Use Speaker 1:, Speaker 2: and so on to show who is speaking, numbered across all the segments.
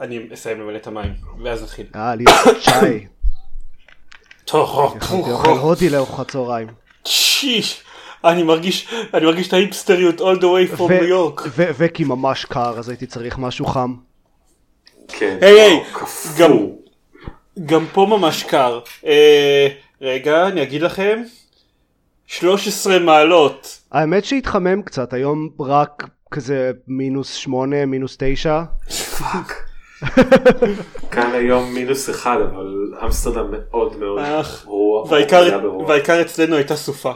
Speaker 1: אני אסיים למלא את המים, ואז נתחיל.
Speaker 2: אה, לי יש צ'אי.
Speaker 1: טוב,
Speaker 2: יכולתי אוכל הודי לארוחת צהריים.
Speaker 1: שיש, אני מרגיש, אני מרגיש את ההיפסטריות all the way from New York.
Speaker 2: ו- וכי ממש קר, אז הייתי צריך משהו חם.
Speaker 3: כן.
Speaker 1: היי היי,
Speaker 3: קפוא.
Speaker 1: גם, גם פה ממש קר. אה, רגע, אני אגיד לכם, 13 מעלות.
Speaker 2: האמת שהתחמם קצת, היום רק כזה מינוס שמונה, מינוס תשע.
Speaker 3: פאק. כאן היום מינוס אחד, אבל אמסטרדם מאוד מאוד
Speaker 1: אה,
Speaker 3: רוח.
Speaker 1: והעיקר אצלנו הייתה סופה.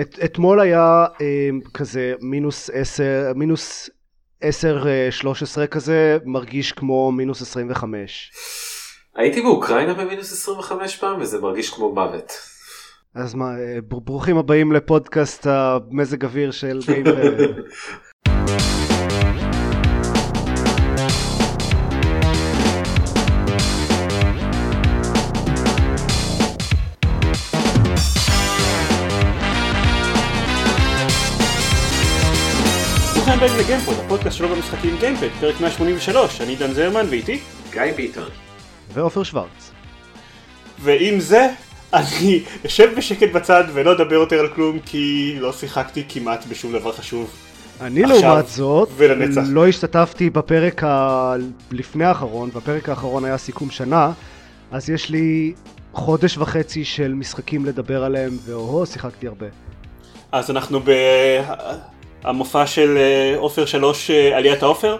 Speaker 2: את, אתמול היה אה, כזה מינוס עשר, מינוס עשר, אה, שלוש עשרה כזה, מרגיש כמו מינוס עשרים וחמש.
Speaker 3: הייתי באוקראינה במינוס 25 פעם, וזה מרגיש כמו מוות.
Speaker 2: אז מה, אה, בר- ברוכים הבאים לפודקאסט המזג אוויר של גיימפוד.
Speaker 1: ברוכים הבאים לגיימפוד, הפודקאסט שלו במשחקים גיימפד, פרק 183, אני דן זרמן ואיתי.
Speaker 3: גיא ביטון.
Speaker 2: ועופר שוורץ.
Speaker 1: ועם זה, אני אשב בשקט בצד ולא אדבר יותר על כלום כי לא שיחקתי כמעט בשום דבר חשוב.
Speaker 2: אני לעומת זאת,
Speaker 1: ולנצח.
Speaker 2: לא השתתפתי בפרק הלפני האחרון, והפרק האחרון היה סיכום שנה, אז יש לי חודש וחצי של משחקים לדבר עליהם, ואוהו, שיחקתי הרבה.
Speaker 1: אז אנחנו במופע של אה, עופר שלוש, אה, עליית העופר.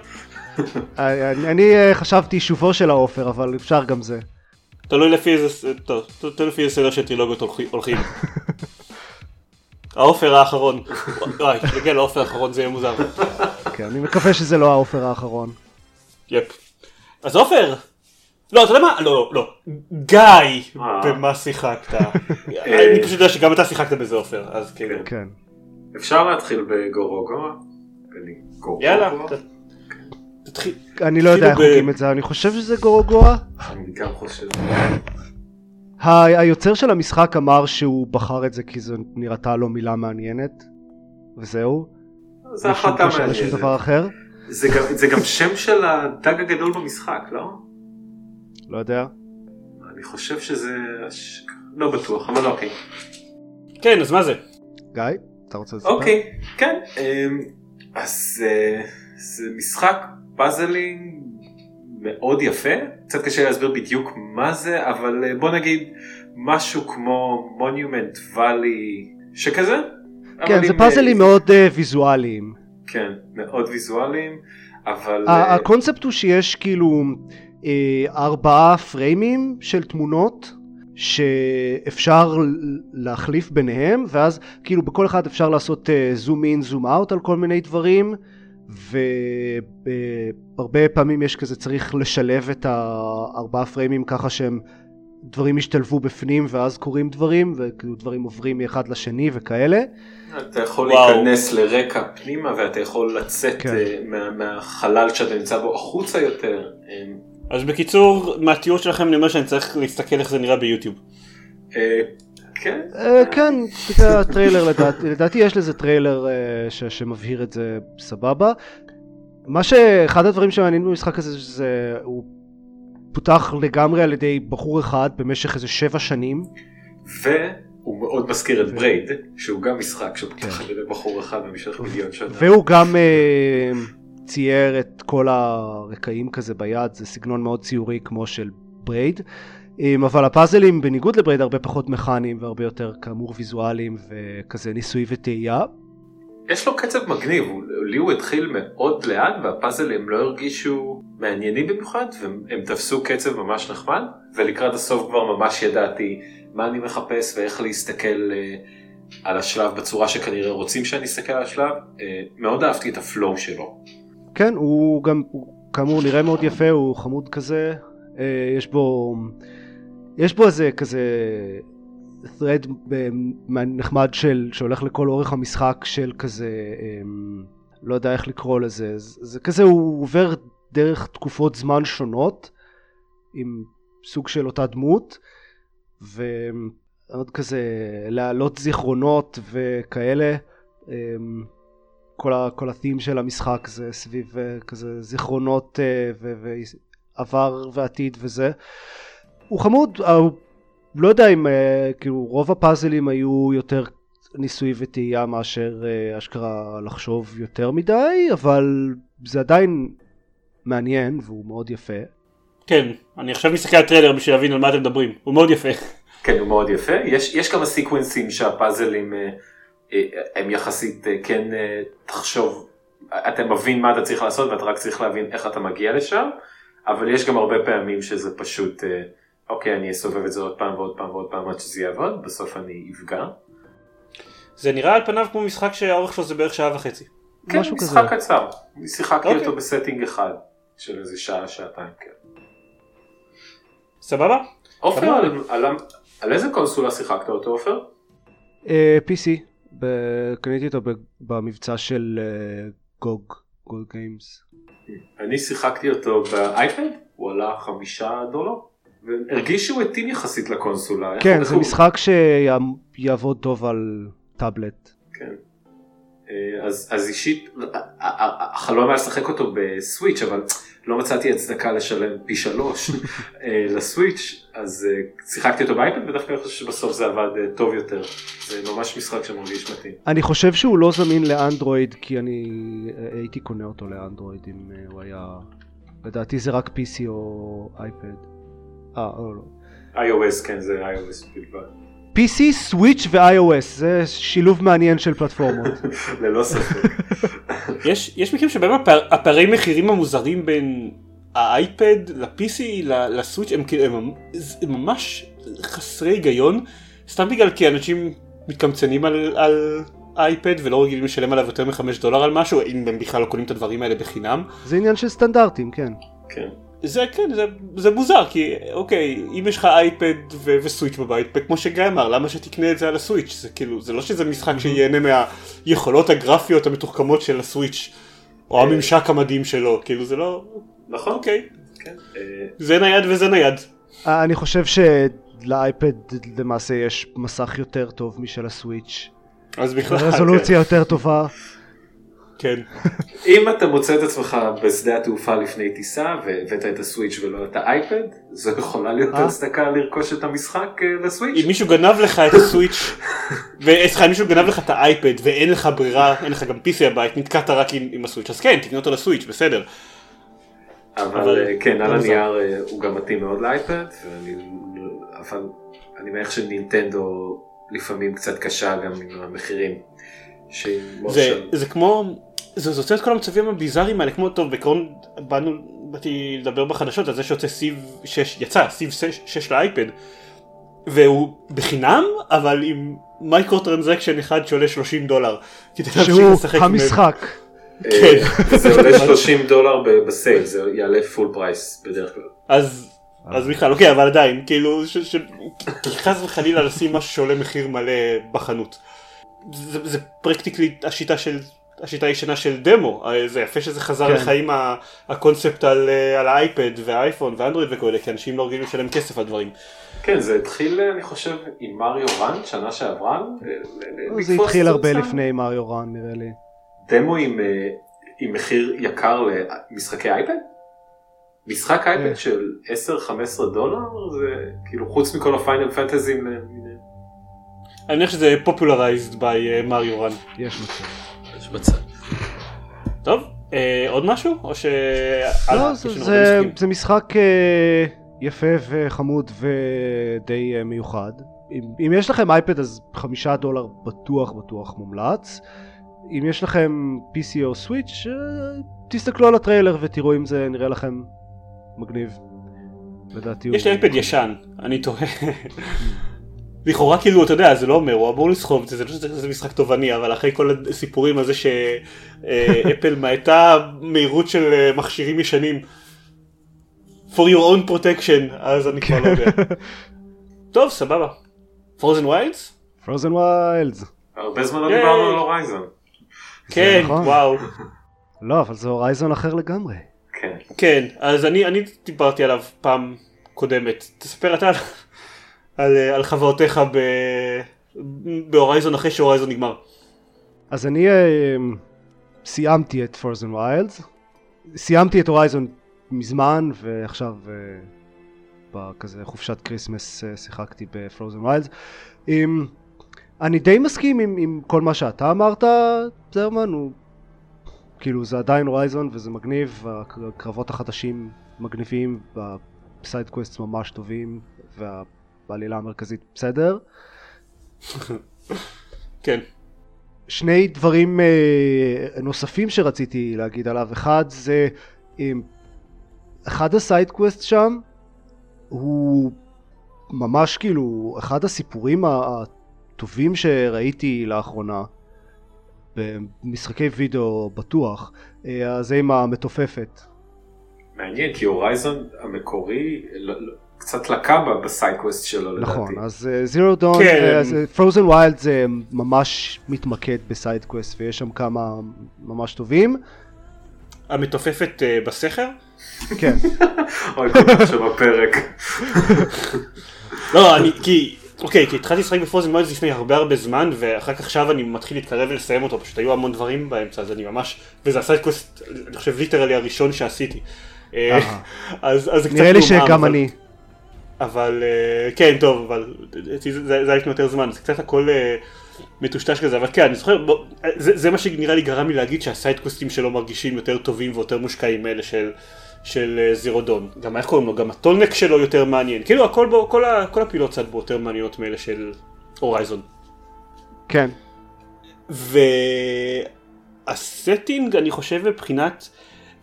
Speaker 2: אני, אני אה, חשבתי שובו של העופר, אבל אפשר גם זה.
Speaker 1: תלוי לפי איזה, טוב, תלוי לפי איזה סדר של טרילוגיות הולכי- הולכים. העופר האחרון. וואי, כשנגיע לעופר האחרון זה יהיה מוזר.
Speaker 2: כן, אני מקווה שזה לא העופר האחרון.
Speaker 1: יפ. אז עופר! לא, אתה יודע מה? לא, לא. גיא!
Speaker 3: אה.
Speaker 1: במה שיחקת? אני פשוט יודע שגם אתה שיחקת בזה עופר, אז כאילו.
Speaker 2: כן.
Speaker 3: אפשר להתחיל בגורוגו? גורוגו?
Speaker 1: יאללה, ת- תתחיל.
Speaker 2: אני לא יודע איך הוגים את זה, אני חושב שזה גורוגואה.
Speaker 3: אני גם חושב.
Speaker 2: היוצר של המשחק אמר שהוא בחר את זה כי זו נראתה לו מילה מעניינת, וזהו.
Speaker 3: זה החלטה מעניינת. זה גם- זה גם שם של הדג הגדול במשחק, לא?
Speaker 2: לא יודע.
Speaker 3: אני חושב שזה... לא בטוח, אבל אוקיי.
Speaker 1: כן, אז מה זה?
Speaker 2: גיא, אתה רוצה לספר?
Speaker 3: אוקיי, כן. אמ, אז אה, זה משחק פאזלים מאוד יפה. קצת קשה להסביר בדיוק מה זה, אבל אה, בוא נגיד משהו כמו מונומנט ואלי שכזה.
Speaker 2: כן, זה פאזלים
Speaker 3: אה,
Speaker 2: מאוד ויזואליים.
Speaker 3: כן, מאוד ויזואליים, אבל...
Speaker 2: הקונספט הוא שיש כאילו ארבעה פריימים של תמונות שאפשר להחליף ביניהם ואז כאילו בכל אחד אפשר לעשות זום אין זום אאוט על כל מיני דברים והרבה פעמים יש כזה צריך לשלב את הארבעה frameים ככה שהם דברים ישתלבו בפנים ואז קורים דברים וכאילו דברים עוברים מאחד לשני וכאלה
Speaker 3: אתה יכול
Speaker 1: וואו.
Speaker 3: להיכנס לרקע פנימה ואתה יכול לצאת
Speaker 2: כן.
Speaker 3: אה, מה- מהחלל שאתה נמצא בו החוצה יותר.
Speaker 1: אז בקיצור, מהתיאור שלכם אני אומר שאני צריך להסתכל איך זה נראה ביוטיוב.
Speaker 3: אה, כן.
Speaker 2: אה, כן, זה הטריילר לדעתי, לדעתי יש לזה טריילר אה, שמבהיר את זה סבבה. מה שאחד הדברים שמעניינים במשחק הזה זה הוא פותח לגמרי על ידי בחור אחד במשך איזה שבע שנים.
Speaker 3: והוא מאוד מזכיר את ברייד, שהוא גם משחק שפותח
Speaker 2: כן.
Speaker 3: על ידי בחור אחד במשך מיליון שנה.
Speaker 2: והוא גם צייר את כל הרקעים כזה ביד, זה סגנון מאוד ציורי כמו של ברייד. אה, אבל הפאזלים בניגוד לברייד הרבה פחות מכניים והרבה יותר כאמור ויזואליים וכזה ניסוי וטעייה.
Speaker 3: יש לו קצב מגניב, לי הוא התחיל מאוד לאט והפאזלים לא הרגישו מעניינים במיוחד והם תפסו קצב ממש נחמד ולקראת הסוף כבר ממש ידעתי מה אני מחפש ואיך להסתכל אה, על השלב בצורה שכנראה רוצים שאני אסתכל על השלב. אה, מאוד אהבתי את הפלואו שלו.
Speaker 2: כן, הוא גם, הוא כאמור נראה מאוד יפה, הוא חמוד כזה, אה, יש בו, יש בו איזה כזה thread אה, נחמד של, שהולך לכל אורך המשחק של כזה, אה, לא יודע איך לקרוא לזה, זה, זה כזה הוא עובר דרך תקופות זמן שונות, עם סוג של אותה דמות, ועוד כזה להעלות זיכרונות וכאלה. כל, ה, כל ה-theme של המשחק זה סביב uh, כזה זיכרונות uh, עבר ועתיד וזה. הוא חמוד, אה, הוא לא יודע אם אה, כאילו רוב הפאזלים היו יותר ניסוי וטעייה מאשר אה, אשכרה לחשוב יותר מדי, אבל זה עדיין מעניין והוא מאוד יפה.
Speaker 1: כן, אני עכשיו מסתכל על טריילר בשביל להבין על מה אתם מדברים, הוא מאוד יפה.
Speaker 3: כן, הוא מאוד יפה. יש, יש כמה sequenceים שהפאזלים אה, הם יחסית אה, כן אה, תחשוב, אתה מבין מה אתה צריך לעשות ואתה רק צריך להבין איך אתה מגיע לשם, אבל יש גם הרבה פעמים שזה פשוט, אה, אוקיי, אני אסובב את זה עוד פעם ועוד פעם ועוד פעם עד שזה יעבוד, בסוף אני אפגע.
Speaker 1: זה נראה על פניו כמו משחק שהאורך שלו זה בערך שעה וחצי.
Speaker 3: כן,
Speaker 2: משהו
Speaker 3: משחק
Speaker 2: כזה.
Speaker 3: קצר. אני שיחקתי
Speaker 1: אוקיי.
Speaker 3: אותו ב sitting אחד של איזה שעה, שעתיים, כן.
Speaker 1: סבבה?
Speaker 3: עופר,
Speaker 1: סבבה.
Speaker 3: על, על, על איזה קונסולה שיחקת אותו, עופר?
Speaker 2: אה, PC, קניתי אותו במבצע של אה, גוג, גוג גיימס.
Speaker 3: אני שיחקתי אותו באייפד, הוא עלה חמישה דולר, והרגיש שהוא התאים יחסית לקונסולה.
Speaker 2: כן, זה משחק שיעבוד טוב על טאבלט.
Speaker 3: כן. אה, אז, אז אישית, ה- ה- ה- החלום היה לשחק אותו בסוויץ', אבל לא מצאתי הצדקה לשלם פי שלוש אה, לסוויץ', אז אה, שיחקתי אותו באייפד, ודווקא אני חושב שבסוף זה עבד אה, טוב יותר. זה ממש משחק שמרגיש מתאים.
Speaker 2: אני חושב שהוא לא זמין לאנדרואיד כי אני אה, הייתי קונה אותו לאנדרואיד אם אה, הוא היה... לדעתי זה רק PC או אייפד. אה, או לא.
Speaker 3: iOS, כן, זה iOS בלבד.
Speaker 2: PC, סוויץ' ו-iOS, זה שילוב מעניין של פלטפורמות.
Speaker 3: ללא ספק.
Speaker 1: יש, יש מקרים שבהם הפער, הפערי מחירים המוזרים בין האייפד ל-PC ל- לסוויץ' הם, כאילו- הם, הם ממש חסרי היגיון סתם בגלל כי אנשים מתקמצנים על, על אייפד ולא רגילים לשלם עליו יותר מחמש דולר על משהו אם הם בכלל לא קונים את הדברים האלה בחינם.
Speaker 2: זה עניין של סטנדרטים, כן.
Speaker 3: כן.
Speaker 1: זה כן זה, זה מוזר כי אוקיי אם יש לך אייפד ו- וסוויץ' בבית וכמו שגיא אמר למה שתקנה את זה על הסוויץ' זה כאילו זה לא שזה משחק שיהנה מהיכולות הגרפיות המתוחכמות של הסוויץ' או הממשק המדהים שלו כאילו זה לא
Speaker 3: נכון.
Speaker 1: אוקיי
Speaker 3: כן. אה,
Speaker 1: זה נייד וזה נייד
Speaker 2: אה, אני חושב שלאייפד למעשה יש מסך יותר טוב משל הסוויץ'.
Speaker 1: אז בכלל
Speaker 2: רזולוציה יותר טובה.
Speaker 1: כן
Speaker 3: אם אתה מוצא את עצמך בשדה התעופה לפני טיסה והבאת את הסוויץ' ולא את האייפד, זו יכולה להיות
Speaker 2: אה?
Speaker 3: הצדקה לרכוש את המשחק אה, לסוויץ'.
Speaker 1: אם מישהו גנב לך את הסוויץ' וסליחה אם מישהו גנב לך את האייפד ואין לך ברירה אין לך גם PC הבית נתקעת רק עם, עם הסוויץ' אז כן תקנה אותו לסוויץ' בסדר
Speaker 3: אבל
Speaker 1: אבל-
Speaker 3: אה, כן, על
Speaker 1: לא מוזר.
Speaker 3: הנייר אה, הוא גם מתאים מאוד לאייפד, אבל אני מניח שנינטנדו לפעמים קצת קשה גם עם המחירים.
Speaker 1: זה, זה כמו, זה יוצא את כל המצבים הביזאריים האלה, כמו טוב בעיקרון באנו, באתי לדבר בחדשות על זה שיוצא Civ 6, יצא Civ 6, 6 לאייפד, והוא בחינם אבל עם micro transaction אחד שעולה 30 דולר. כדי להמשיך
Speaker 2: שהוא
Speaker 1: לשחק עם-
Speaker 2: המשחק.
Speaker 3: אה,
Speaker 1: כן.
Speaker 3: זה עולה 30 דולר בסייל, זה יעלה פול פרייס בדרך כלל.
Speaker 1: אז, אז בכלל אוקיי אבל עדיין כאילו ש, ש, כי חס וחלילה לשים משהו שעולה מחיר מלא בחנות. זה, זה פרקטיקלי השיטה של השיטה הישנה של דמו זה יפה שזה חזר
Speaker 2: כן.
Speaker 1: לחיים הקונספט על, אה, על האייפד והאייפון ואנדרואיד וכאלה כי אנשים לא רגילים לשלם כסף על דברים.
Speaker 3: כן, זה התחיל אני חושב עם Mario Run שנה שעברה. אה,
Speaker 2: זה התחיל הרבה. לפני מריו רן נראה לי.
Speaker 3: דמו עם, אה, עם מחיר יקר למשחקי אייפד? משחק
Speaker 2: כן.
Speaker 3: אייפד של 10-15 דולר זה כאילו חוץ מכל הפיינל פנטזים.
Speaker 1: אני מניח שזה popularized by מריו רן.
Speaker 2: יש מצב.
Speaker 3: יש מצב.
Speaker 1: טוב אה, עוד משהו או ש...
Speaker 2: לא, זה-
Speaker 1: יש לנו
Speaker 2: זה-
Speaker 1: משחקים.
Speaker 2: זה משחק אה, יפה וחמוד ודי אה, מיוחד. אם, אם יש לכם אייפד אז חמישה דולר בטוח בטוח מומלץ. אם יש לכם PC או סוויץ' אה, תסתכלו על הטריילר ותראו אם זה נראה לכם מגניב. לדעתי
Speaker 1: יש
Speaker 2: הוא-
Speaker 1: לי אייפד ישן, אני תוהה. לכאורה כאילו אתה יודע זה לא אומר הוא אמור לסחוב את זה זה לא שזה זה משחק תובעני אבל אחרי כל הסיפורים על זה שאפל מאטה מהירות של אה, מכשירים ישנים for your own protection אז אני כבר לא יודע. טוב סבבה. Frozen Wilds?
Speaker 2: Frozen Wilds.
Speaker 3: הרבה זמן לא. דיברנו על הורייזון.
Speaker 1: כן
Speaker 2: נכון.
Speaker 1: וואו.
Speaker 2: לא אבל זה הורייזון אחר לגמרי.
Speaker 3: כן.
Speaker 1: כן אז אני אני דיברתי עליו פעם קודמת תספר אתה על- אה, על חוויותיך בהורייזון אחרי שהורייזון נגמר.
Speaker 2: אז אני אה, סיימתי את Frozen Wilds. סיימתי את הורייזון מזמן, ועכשיו אה, בכזה חופשת כריסמס אה, שיחקתי ב Frozen Wild. אני די מסכים עם, עם כל מה שאתה אמרת, זרמן, הוא כאילו זה עדיין הורייזון וזה מגניב, הקרבות החדשים מגניבים, וה side quest ממש טובים, והעלילה המרכזית בסדר.
Speaker 1: כן.
Speaker 2: שני דברים uh, נוספים שרציתי להגיד עליו, אחד זה um, אחד ה side quest שם הוא ממש כאילו אחד הסיפורים הטובים שראיתי לאחרונה במשחקי וידאו בטוח, אה, זה עם המתופפת.
Speaker 3: מעניין כי Horizon המקורי לא, לא, קצת לקה ב side quest שלו לדעתי.
Speaker 2: נכון, אז Zero Dawn, Frozen Wilds זה ממש מתמקד ב side quest ויש שם כמה ממש טובים.
Speaker 1: המתופפת uh, בסכר?
Speaker 2: כן.
Speaker 3: אוי, כל כך שבפרק.
Speaker 1: לא, אני, כי, אוקיי, כי התחלתי לשחק ב Frozen Wilds לפני הרבה הרבה זמן, ואחר כך עכשיו אני מתחיל להתקרב ולסיים אותו, פשוט היו המון דברים באמצע, אז אני ממש, וזה ה side quest, אני חושב ליטרלי הראשון שעשיתי. אה, אז זה קצת
Speaker 2: נראה לי שגם אני.
Speaker 1: אבל אה, כן טוב אבל זה היה לפני יותר זמן זה קצת הכל אה, מטושטש כזה אבל כן אני זוכר זה, זה מה שנראה לי גרם לי להגיד שהסיידקוסטים שלו מרגישים יותר טובים ויותר מושקעים מאלה של של זירודון גם איך קוראים לו גם הטולנק שלו יותר מעניין כאילו הכל בו כל, ה, כל הפילות צד בו יותר מעניינות מאלה של הורייזון.
Speaker 2: כן.
Speaker 1: וה setting אני חושב מבחינת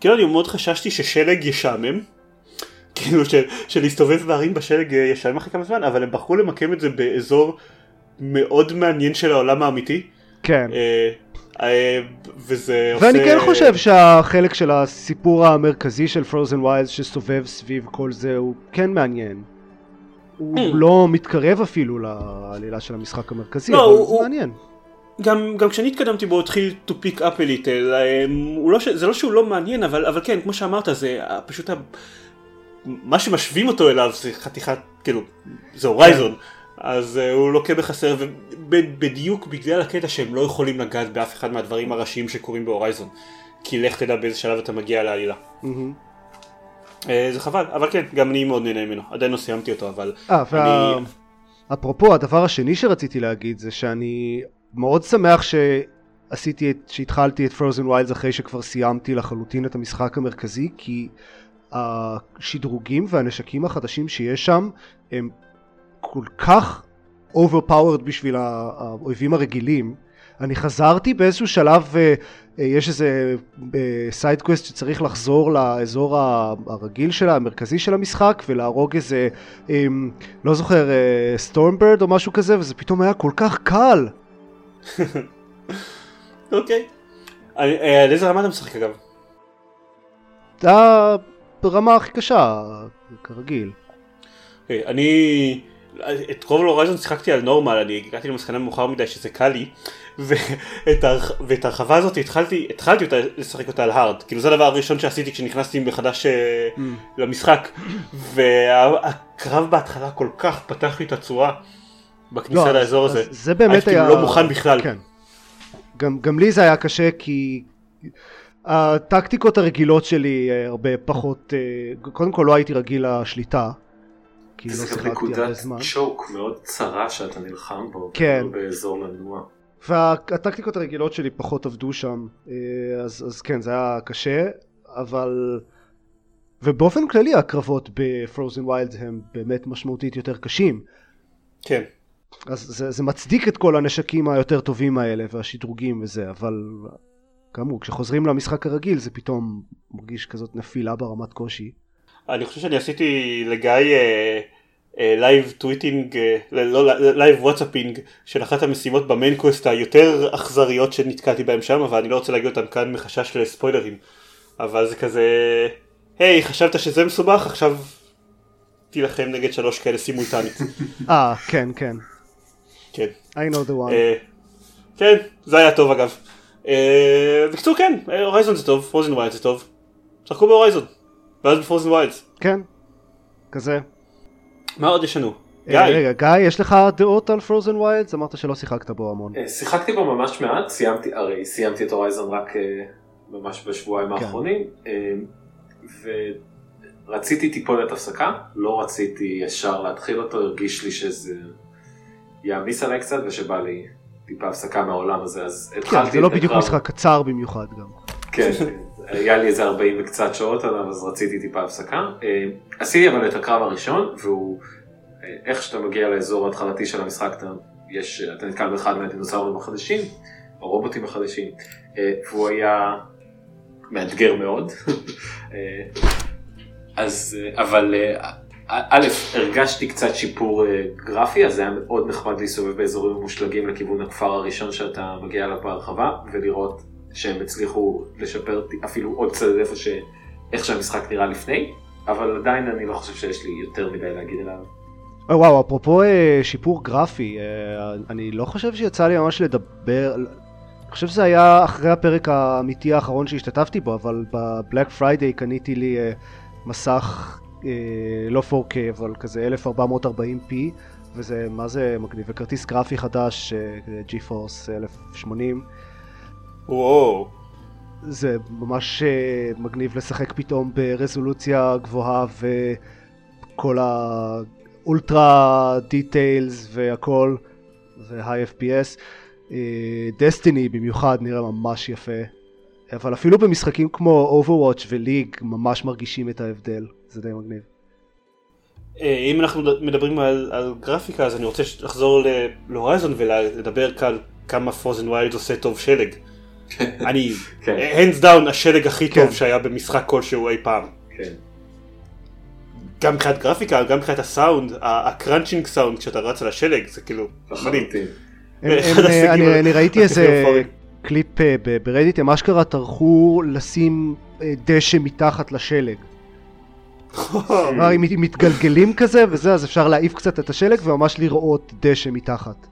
Speaker 1: כאילו אני מאוד חששתי ששלג ישעמם כאילו של, של להסתובב בהרים בשלג אה, ישן אחרי כמה זמן, אבל הם בחרו למקם את זה באזור מאוד מעניין של העולם האמיתי.
Speaker 2: כן.
Speaker 1: אה, אה, וזה
Speaker 2: ואני עושה... כן חושב שהחלק של הסיפור המרכזי של Frozen Wilds שסובב סביב כל זה הוא כן מעניין. הוא hmm. לא מתקרב אפילו לעלילה של המשחק המרכזי, לא, אבל הוא, זה הוא... מעניין.
Speaker 1: גם, גם כשאני התקדמתי בו התחיל to pick up a little, לא ש... זה לא שהוא לא מעניין אבל, אבל כן כמו שאמרת זה פשוט מה שמשווים אותו אליו זה חתיכת, כאילו, זה הורייזון. כן. אז uh, הוא לוקה בחסר, ובדיוק בגלל הקטע שהם לא יכולים לגעת באף אחד מהדברים הראשיים שקורים בהורייזון. כי לך תדע באיזה שלב אתה מגיע לעלילה. Mm-hmm. Uh, זה חבל, אבל כן, גם אני מאוד נהנה ממנו. עדיין לא סיימתי אותו, אבל...
Speaker 2: אה, וה... אני... אפרופו, הדבר השני שרציתי להגיד זה שאני מאוד שמח שעשיתי את, שהתחלתי את Frozen Wilds אחרי שכבר סיימתי לחלוטין את המשחק המרכזי, כי השדרוגים והנשקים החדשים שיש שם הם כל כך overpowered בשביל האויבים הרגילים. אני חזרתי באיזשהו שלב, אה, אה, יש איזה side quest אה, שצריך לחזור לאזור הרגיל שלה, המרכזי של המשחק, ולהרוג איזה, לא זוכר, Stormbird או משהו כזה, וזה פתאום היה כל כך קל.
Speaker 1: אוקיי. על איזה רמה אתה משחק אגב?
Speaker 2: ברמה הכי קשה, כרגיל.
Speaker 1: אוקיי, אני את רוב Horizon שיחקתי על normal, אני הגעתי למסקנה מאוחר מדי שזה קל לי, ואת, הרח... ואת הרחבה הזאת התחלתי, התחלתי אותה, לשחק אותה על hard, כאילו זה הדבר הראשון שעשיתי כשנכנסתי מחדש אה, mm. למשחק, והקרב בהתחלה כל כך פתח לי את הצורה בכניסה לא, לאזור הזה,
Speaker 2: זה באמת
Speaker 1: כאילו היה, כאילו לא מוכן בכלל. כן.
Speaker 2: גם, גם לי זה היה קשה כי הטקטיקות הרגילות שלי אה, הרבה פחות, אה, קודם כל לא הייתי רגיל לשליטה.
Speaker 3: כי לא שיחקתי הרבה זמן. זה גם נקודת צ'וק מאוד צרה שאתה נלחם בו,
Speaker 2: כן.
Speaker 3: לא באזור מנוע.
Speaker 2: והטקטיקות הרגילות שלי פחות עבדו שם, אה, אז, אז כן זה היה קשה, אבל... ובאופן כללי הקרבות ב Frozen Wilds הם באמת משמעותית יותר קשים.
Speaker 1: כן.
Speaker 2: אז זה, זה מצדיק את כל הנשקים היותר טובים האלה והשדרוגים וזה, אבל כאמור, כשחוזרים למשחק הרגיל זה פתאום מרגיש כזאת נפילה ברמת קושי.
Speaker 1: אני חושב שאני עשיתי לגיא live אה, tweeting, אה, אה, לא live WhatsApping של אחת המשימות ב main quest היותר אכזריות שנתקלתי בהם שם, אבל אני לא רוצה להגיד אותם כאן מחשש לספוילרים. אבל זה כזה, היי, חשבת שזה מסובך, עכשיו תילחם נגד שלוש כאלה סימולטנית.
Speaker 2: אה, כן, כן.
Speaker 1: כן.
Speaker 2: I know the one.
Speaker 1: כן, זה היה טוב אגב. אה, בקיצור כן, Horizon זה טוב, Frozen Wilds זה טוב. שחקו ב Horizon. ואז ב Frozen Wilds.
Speaker 2: כן, כזה.
Speaker 1: מה עוד יש לנו?
Speaker 2: אה, גיא. רגע, גיא, יש לך דעות על Frozen Wilds? אמרת שלא שיחקת בו המון.
Speaker 3: אה, שיחקתי בו ממש מעט, סיימתי, הרי סיימתי את Horizon רק ממש בשבועיים כן. האחרונים. רציתי טיפונת הפסקה, לא רציתי ישר להתחיל אותו, הרגיש לי שזה יעמיס עליי קצת ושבא לי טיפה הפסקה מהעולם הזה, אז התחלתי
Speaker 2: כן, זה לא בדיוק. משחק קצר במיוחד גם.
Speaker 3: כן, היה לי איזה 40 וקצת שעות עליו, אז רציתי טיפה הפסקה. אה, עשיתי אבל את הקרב הראשון, והוא, אה, איך שאתה מגיע לאזור ההתחלתי של המשחק, אתה, יש, אתה נתקל באחד מהדינוסאורים החדשים, הרובוטים החדשים, אה, והוא היה מאתגר מאוד. אז, אבל א', הרגשתי קצת שיפור אה, גרפי, אז זה היה מאוד נחמד להסתובב באזורים מושלגים לכיוון הכפר הראשון שאתה מגיע אליו בהרחבה, ולראות שהם הצליחו לשפר אפילו עוד קצת איפה ש... איך שהמשחק נראה לפני, אבל עדיין אני לא חושב שיש לי יותר מדי להגיד עליו.
Speaker 2: אה, וואו, אפרופו אה, שיפור גרפי, אני לא חושב שיצא לי ממש לדבר, אני חושב שזה היה אחרי הפרק האמיתי האחרון שהשתתפתי בו, אבל ב Black Friday קניתי לי מסך לא 4K, אבל כזה 1440p, וזה מה זה מגניב, וכרטיס גרפי חדש, אה, GeForce 1080.
Speaker 1: וואו.
Speaker 2: זה ממש אה, מגניב לשחק פתאום ברזולוציה גבוהה וכל האולטרה דיטיילס והכל והי FPS. דסטיני במיוחד נראה ממש יפה, אבל אפילו במשחקים כמו Overwatch וליג ממש מרגישים את ההבדל, זה די מגניב.
Speaker 1: אה, אם אנחנו מדברים על, על גרפיקה אז אני רוצה לחזור ל Horizon ולדבר כאן כמה Frozen Wilds עושה טוב שלג. אני,
Speaker 3: כן.
Speaker 1: hands down השלג הכי
Speaker 2: כן.
Speaker 1: טוב שהיה במשחק כלשהו אי פעם.
Speaker 3: כן.
Speaker 1: גם מבחינת גרפיקה, גם מבחינת הסאונד, ה crunching sound כשאתה רץ על השלג זה כאילו מדהים. ההישגים
Speaker 2: אני, ראיתי איזה. קליפ אה, ב Reddit, הם אשכרה טרחו לשים אה, דשא מתחת לשלג. כלומר, אם מתגלגלים כזה וזה, אז אפשר להעיף קצת את השלג וממש לראות דשא מתחת.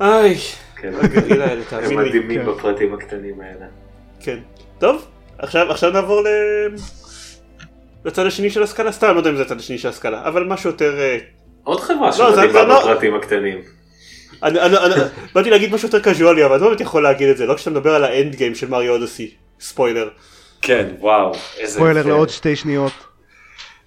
Speaker 1: איי,
Speaker 3: כן.
Speaker 1: הגליל האלה,
Speaker 3: הם. מדהימים
Speaker 2: כן.
Speaker 3: בפרטים הקטנים האלה.
Speaker 1: כן. טוב, עכשיו עכשיו נעבור ל... לצד השני של הסקאלה, סתם, לא יודע אם זה הצד השני של הסקאלה, אבל משהו יותר... אה,
Speaker 3: עוד חברה
Speaker 1: לא,
Speaker 3: שמדהימה
Speaker 1: לא-
Speaker 3: בפרטים הקטנים.
Speaker 1: אני, אני, אני, באתי להגיד משהו יותר קזואלי, אבל אני לא באמת יכול להגיד את זה, לא כשאתה מדבר על ה end game של Mario Odyssey, ספוילר.
Speaker 3: כן, וואו. איזה
Speaker 2: ספוילר. לעוד שתי שניות.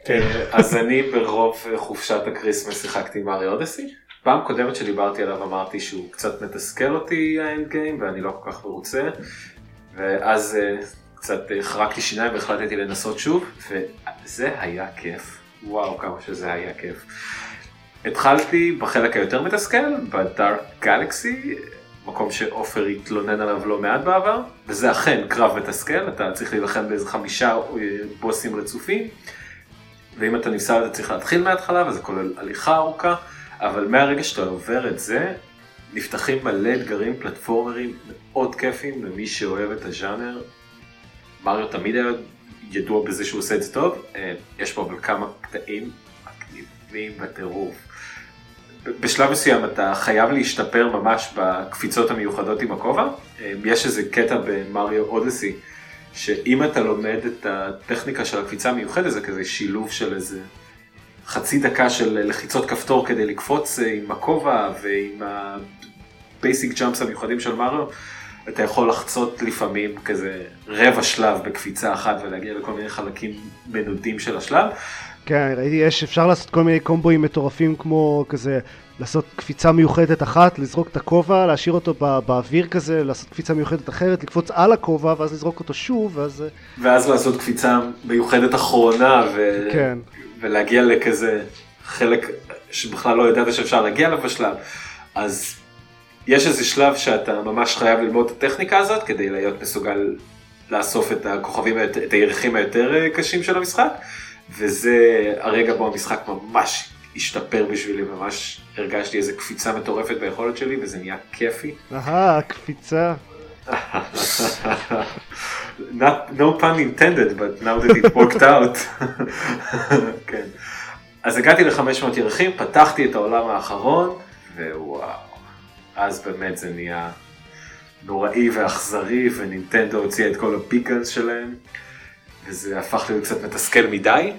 Speaker 1: כן.
Speaker 3: אז אני ברוב חופשת ה Christmas שיחקתי Mario Odyssey. פעם קודמת שדיברתי עליו אמרתי שהוא קצת מתסכל אותי האנד גיים ואני לא כל כך מרוצה. ואז אה, קצת אה, חרקתי שיניים והחלטתי לנסות שוב וזה היה כיף. וואו כמה שזה היה כיף. התחלתי בחלק היותר מתסכל, בדארק גלקסי, מקום שעופר התלונן עליו לא מעט בעבר, וזה אכן קרב מתסכל, אתה צריך להילחם באיזה חמישה אה, בוסים רצופים, ואם אתה ניסה אתה צריך להתחיל מההתחלה, וזה כולל הליכה ארוכה, אבל מהרגע שאתה עובר את זה, נפתחים מלא אתגרים פלטפורמרים מאוד כיפים למי שאוהב את הז'אנר. מריו תמיד היה ידוע בזה שהוא עושה את זה טוב, אה, יש פה אבל כמה קטעים מגניבים בטירוף. בשלב מסוים אתה חייב להשתפר ממש בקפיצות המיוחדות עם הכובע. אה, יש איזה קטע במריו אודסי, שאם אתה לומד את הטכניקה של הקפיצה המיוחדת, זה כזה שילוב של איזה חצי דקה של לחיצות כפתור כדי לקפוץ אה, עם הכובע ועם ה basic jumps המיוחדים של Mario, אתה יכול לחצות לפעמים כזה רבע שלב בקפיצה אחת ולהגיע לכל מיני חלקים מנודים של השלב.
Speaker 2: כן, ראיתי, יש, אפשר לעשות כל מיני קומבואים מטורפים כמו כזה, לעשות קפיצה מיוחדת אחת, לזרוק את הכובע, להשאיר אותו בא, באוויר כזה, לעשות קפיצה מיוחדת אחרת, לקפוץ על הכובע, ואז לזרוק אותו שוב, ואז... אה,
Speaker 3: ואז לעשות קפיצה מיוחדת אחרונה ו...
Speaker 2: כן.
Speaker 3: ולהגיע לכזה חלק שבכלל לא ידעת שאפשר להגיע אליו בשלב. אז יש איזה שלב שאתה ממש חייב ללמוד את הטכניקה הזאת כדי להיות מסוגל לאסוף את הכוכבים, את הירחים היותר אה, קשים של המשחק. וזה הרגע בו המשחק ממש השתפר בשבילי, ממש הרגשתי איזה קפיצה מטורפת ביכולת שלי וזה נהיה כיפי.
Speaker 2: אהה, קפיצה.
Speaker 3: Not, no pun intended, but now that it worked out. כן. אז הגעתי ל-500 ירחים, פתחתי את העולם האחרון, ווואו. אז באמת זה נהיה נוראי ואכזרי, ונינטנדו הוציאה את כל הפיקלס שלהם, וזה הפך להיות קצת מתסכל מדי,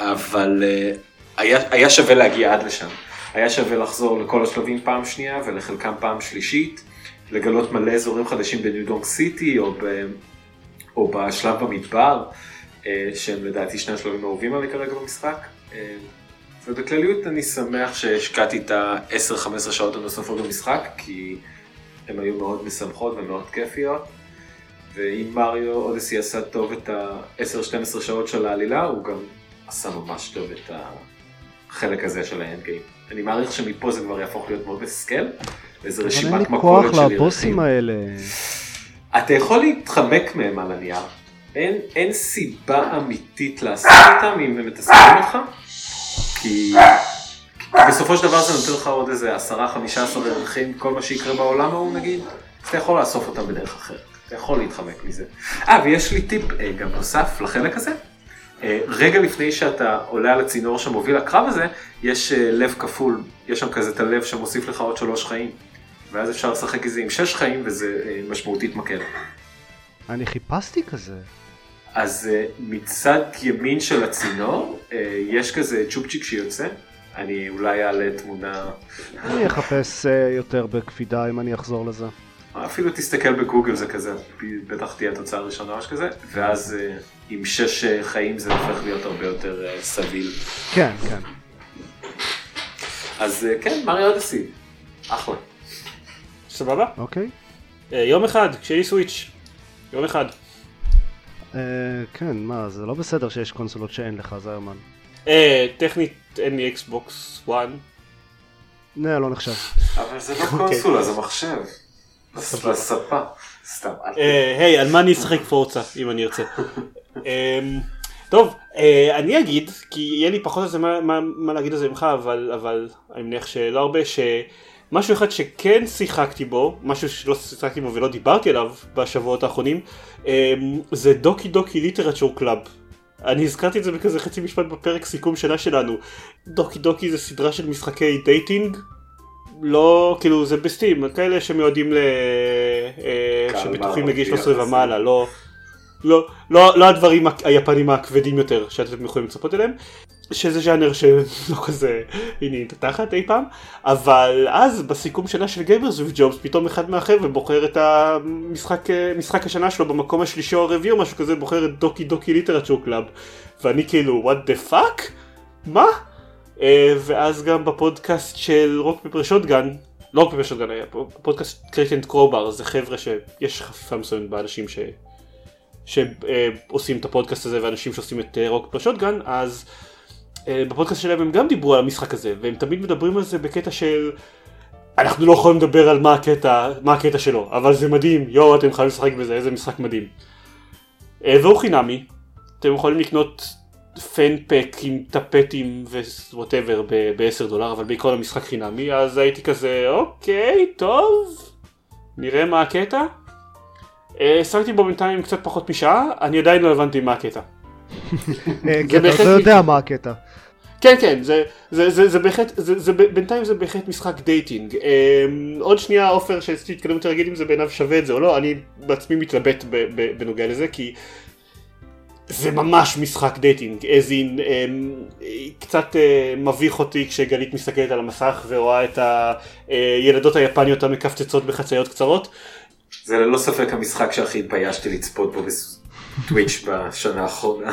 Speaker 3: אבל uh, היה, היה שווה להגיע עד לשם. היה שווה לחזור לכל השלבים פעם שנייה ולחלקם פעם שלישית, לגלות מלא אזורים חדשים בניו דונג סיטי או, ב, או בשלב במדבר. אה, שהם לדעתי שני השלבים האהובים עלי כרגע במשחק. אה, ובכלליות אני שמח שהשקעתי את ה-10-15 שעות הנוספות במשחק, כי הן היו מאוד משמחות ומאוד כיפיות. ואם מריו אודסי עשה טוב את ה-10-12 שעות של העלילה, הוא גם עשה ממש טוב את החלק הזה של האנד גיים. אני מעריך שמפה זה כבר יהפוך להיות מאוד מסכל,
Speaker 2: אבל אין
Speaker 3: רשימת
Speaker 2: לי
Speaker 3: מכולת
Speaker 2: כוח
Speaker 3: של ירחים.
Speaker 2: לבוסים האלה.
Speaker 3: אתה יכול להתחמק מהם על הנייר. אין, אין סיבה אמיתית לעשות אותם אם הם מתסכלים אותך, כי, כי בסופו של דבר זה נותן לך עוד איזה 10-15 ערכים, כל מה שיקרה בעולם ההוא נגיד, אז אתה יכול לאסוף אותם בדרך אחרת. אתה יכול להתחמק מזה. אה, ויש לי טיפ אה, גם נוסף לחלק הזה. אה, רגע לפני שאתה עולה על הצינור שמוביל לקרב הזה, יש אה, לב כפול, יש שם כזה את הלב שמוסיף לך עוד שלוש חיים. ואז אפשר לשחק איזה עם שש חיים וזה אה, משמעותית מקל.
Speaker 2: אני חיפשתי כזה.
Speaker 3: אז אה, מצד ימין של הצינור אה, יש כזה צ'ופצ'יק שיוצא. אני אולי אעלה תמונה,
Speaker 2: אני אחפש אה, יותר בקפידה אם אני אחזור לזה.
Speaker 3: אפילו תסתכל בגוגל זה כזה, בטח תהיה התוצאה הראשונה או שכזה, ואז אה, עם שש אה, חיים זה הופך להיות הרבה יותר אה, סביל.
Speaker 2: כן, כן.
Speaker 3: אז כן, מריו אודסי, אחלה.
Speaker 1: סבבה?
Speaker 2: אוקיי.
Speaker 1: יום אחד, כשיהיה לי סוויץ'. יום אחד.
Speaker 2: כן, מה, זה לא בסדר שיש קונסולות שאין לך, זה.
Speaker 1: אה, טכנית אין לי אקסבוקס 1.
Speaker 2: nah, לא נחשב.
Speaker 3: אבל זה לא קונסולה, זה מחשב. לספה. סתם.
Speaker 1: אה, היי, על מה אני אשחק פורצה, אם אני ארצה. אמ, טוב, אה, אני אגיד, כי יהיה לי פחות על זה מה- להגיד על זה ממך, אבל אני מניח שלא הרבה, שמשהו אחד שכן שיחקתי בו, משהו שלא שיחקתי בו ולא דיברתי עליו בשבועות האחרונים, אמ, זה Doki Doki Literature Club. אני הזכרתי את זה בכזה חצי משפט בפרק סיכום שנה שלנו. Doki Doki זה סדרה של משחקי dating. לא, כאילו זה ב Steam, כאלה שמיועדים ל... אה, שבטוחים מגיל 13
Speaker 3: יחסית.
Speaker 1: ומעלה, לא, לא, לא, לא הדברים היפנים הכבדים יותר שאתם יכולים לצפות אליהם, שזה ז'אנר שלא כזה עניין את התחת אי פעם, אבל אז בסיכום שנה של Gamers With Jobs פתאום אחד מהחבר'ה בוחר את המשחק משחק השנה שלו במקום השלישי או הרביעי או משהו כזה, בוחר את Doki Doki Literature Club, ואני כאילו what the fuck? מה? אה, ואז גם בפודקאסט של Rock Paper Shotgun, לא Rock Paper Shotgun היה פה, פודקאסט Crate and Crowbar, זה חבר'ה שיש חפיפה מסוימת באנשים ש... שעושים את הפודקאסט הזה ואנשים שעושים את אה, Rock Paper Shotgun, אז אה, בפודקאסט שלהם הם גם דיברו על המשחק הזה, והם תמיד מדברים על זה בקטע של אנחנו לא יכולים לדבר על מה הקטע, מה הקטע שלו, אבל זה מדהים, יואו אתם חייבים לשחק בזה, איזה משחק מדהים. אה, והוא חינמי, אתם יכולים לקנות fan pack עם טפטים ו whatever ב-10 דולר, אבל בעיקרון המשחק חינמי, אז הייתי כזה, אוקיי, טוב, נראה מה הקטע. אה, שחקתי בו בינתיים קצת פחות משעה, אני עדיין לא הבנתי מה הקטע.
Speaker 2: אה, כי אתה לא יודע מה הקטע.
Speaker 1: כן כן זה זה זה זה בהחלט זה זה בינתיים זה בהחלט משחק dating אמ, עוד שנייה עופר שרציתי להתקדם יותר להגיד אם זה בעיניו שווה את זה או לא אני בעצמי מתלבט בנוגע לזה כי זה ממש משחק dating. as in אמ, קצת אה, מביך אותי כשגלית מסתכלת על המסך ורואה את הילדות היפניות המקפצצות בחצאיות קצרות.
Speaker 3: זה ללא ספק המשחק שהכי התביישתי לצפות בו ב Twitch בשנה האחרונה.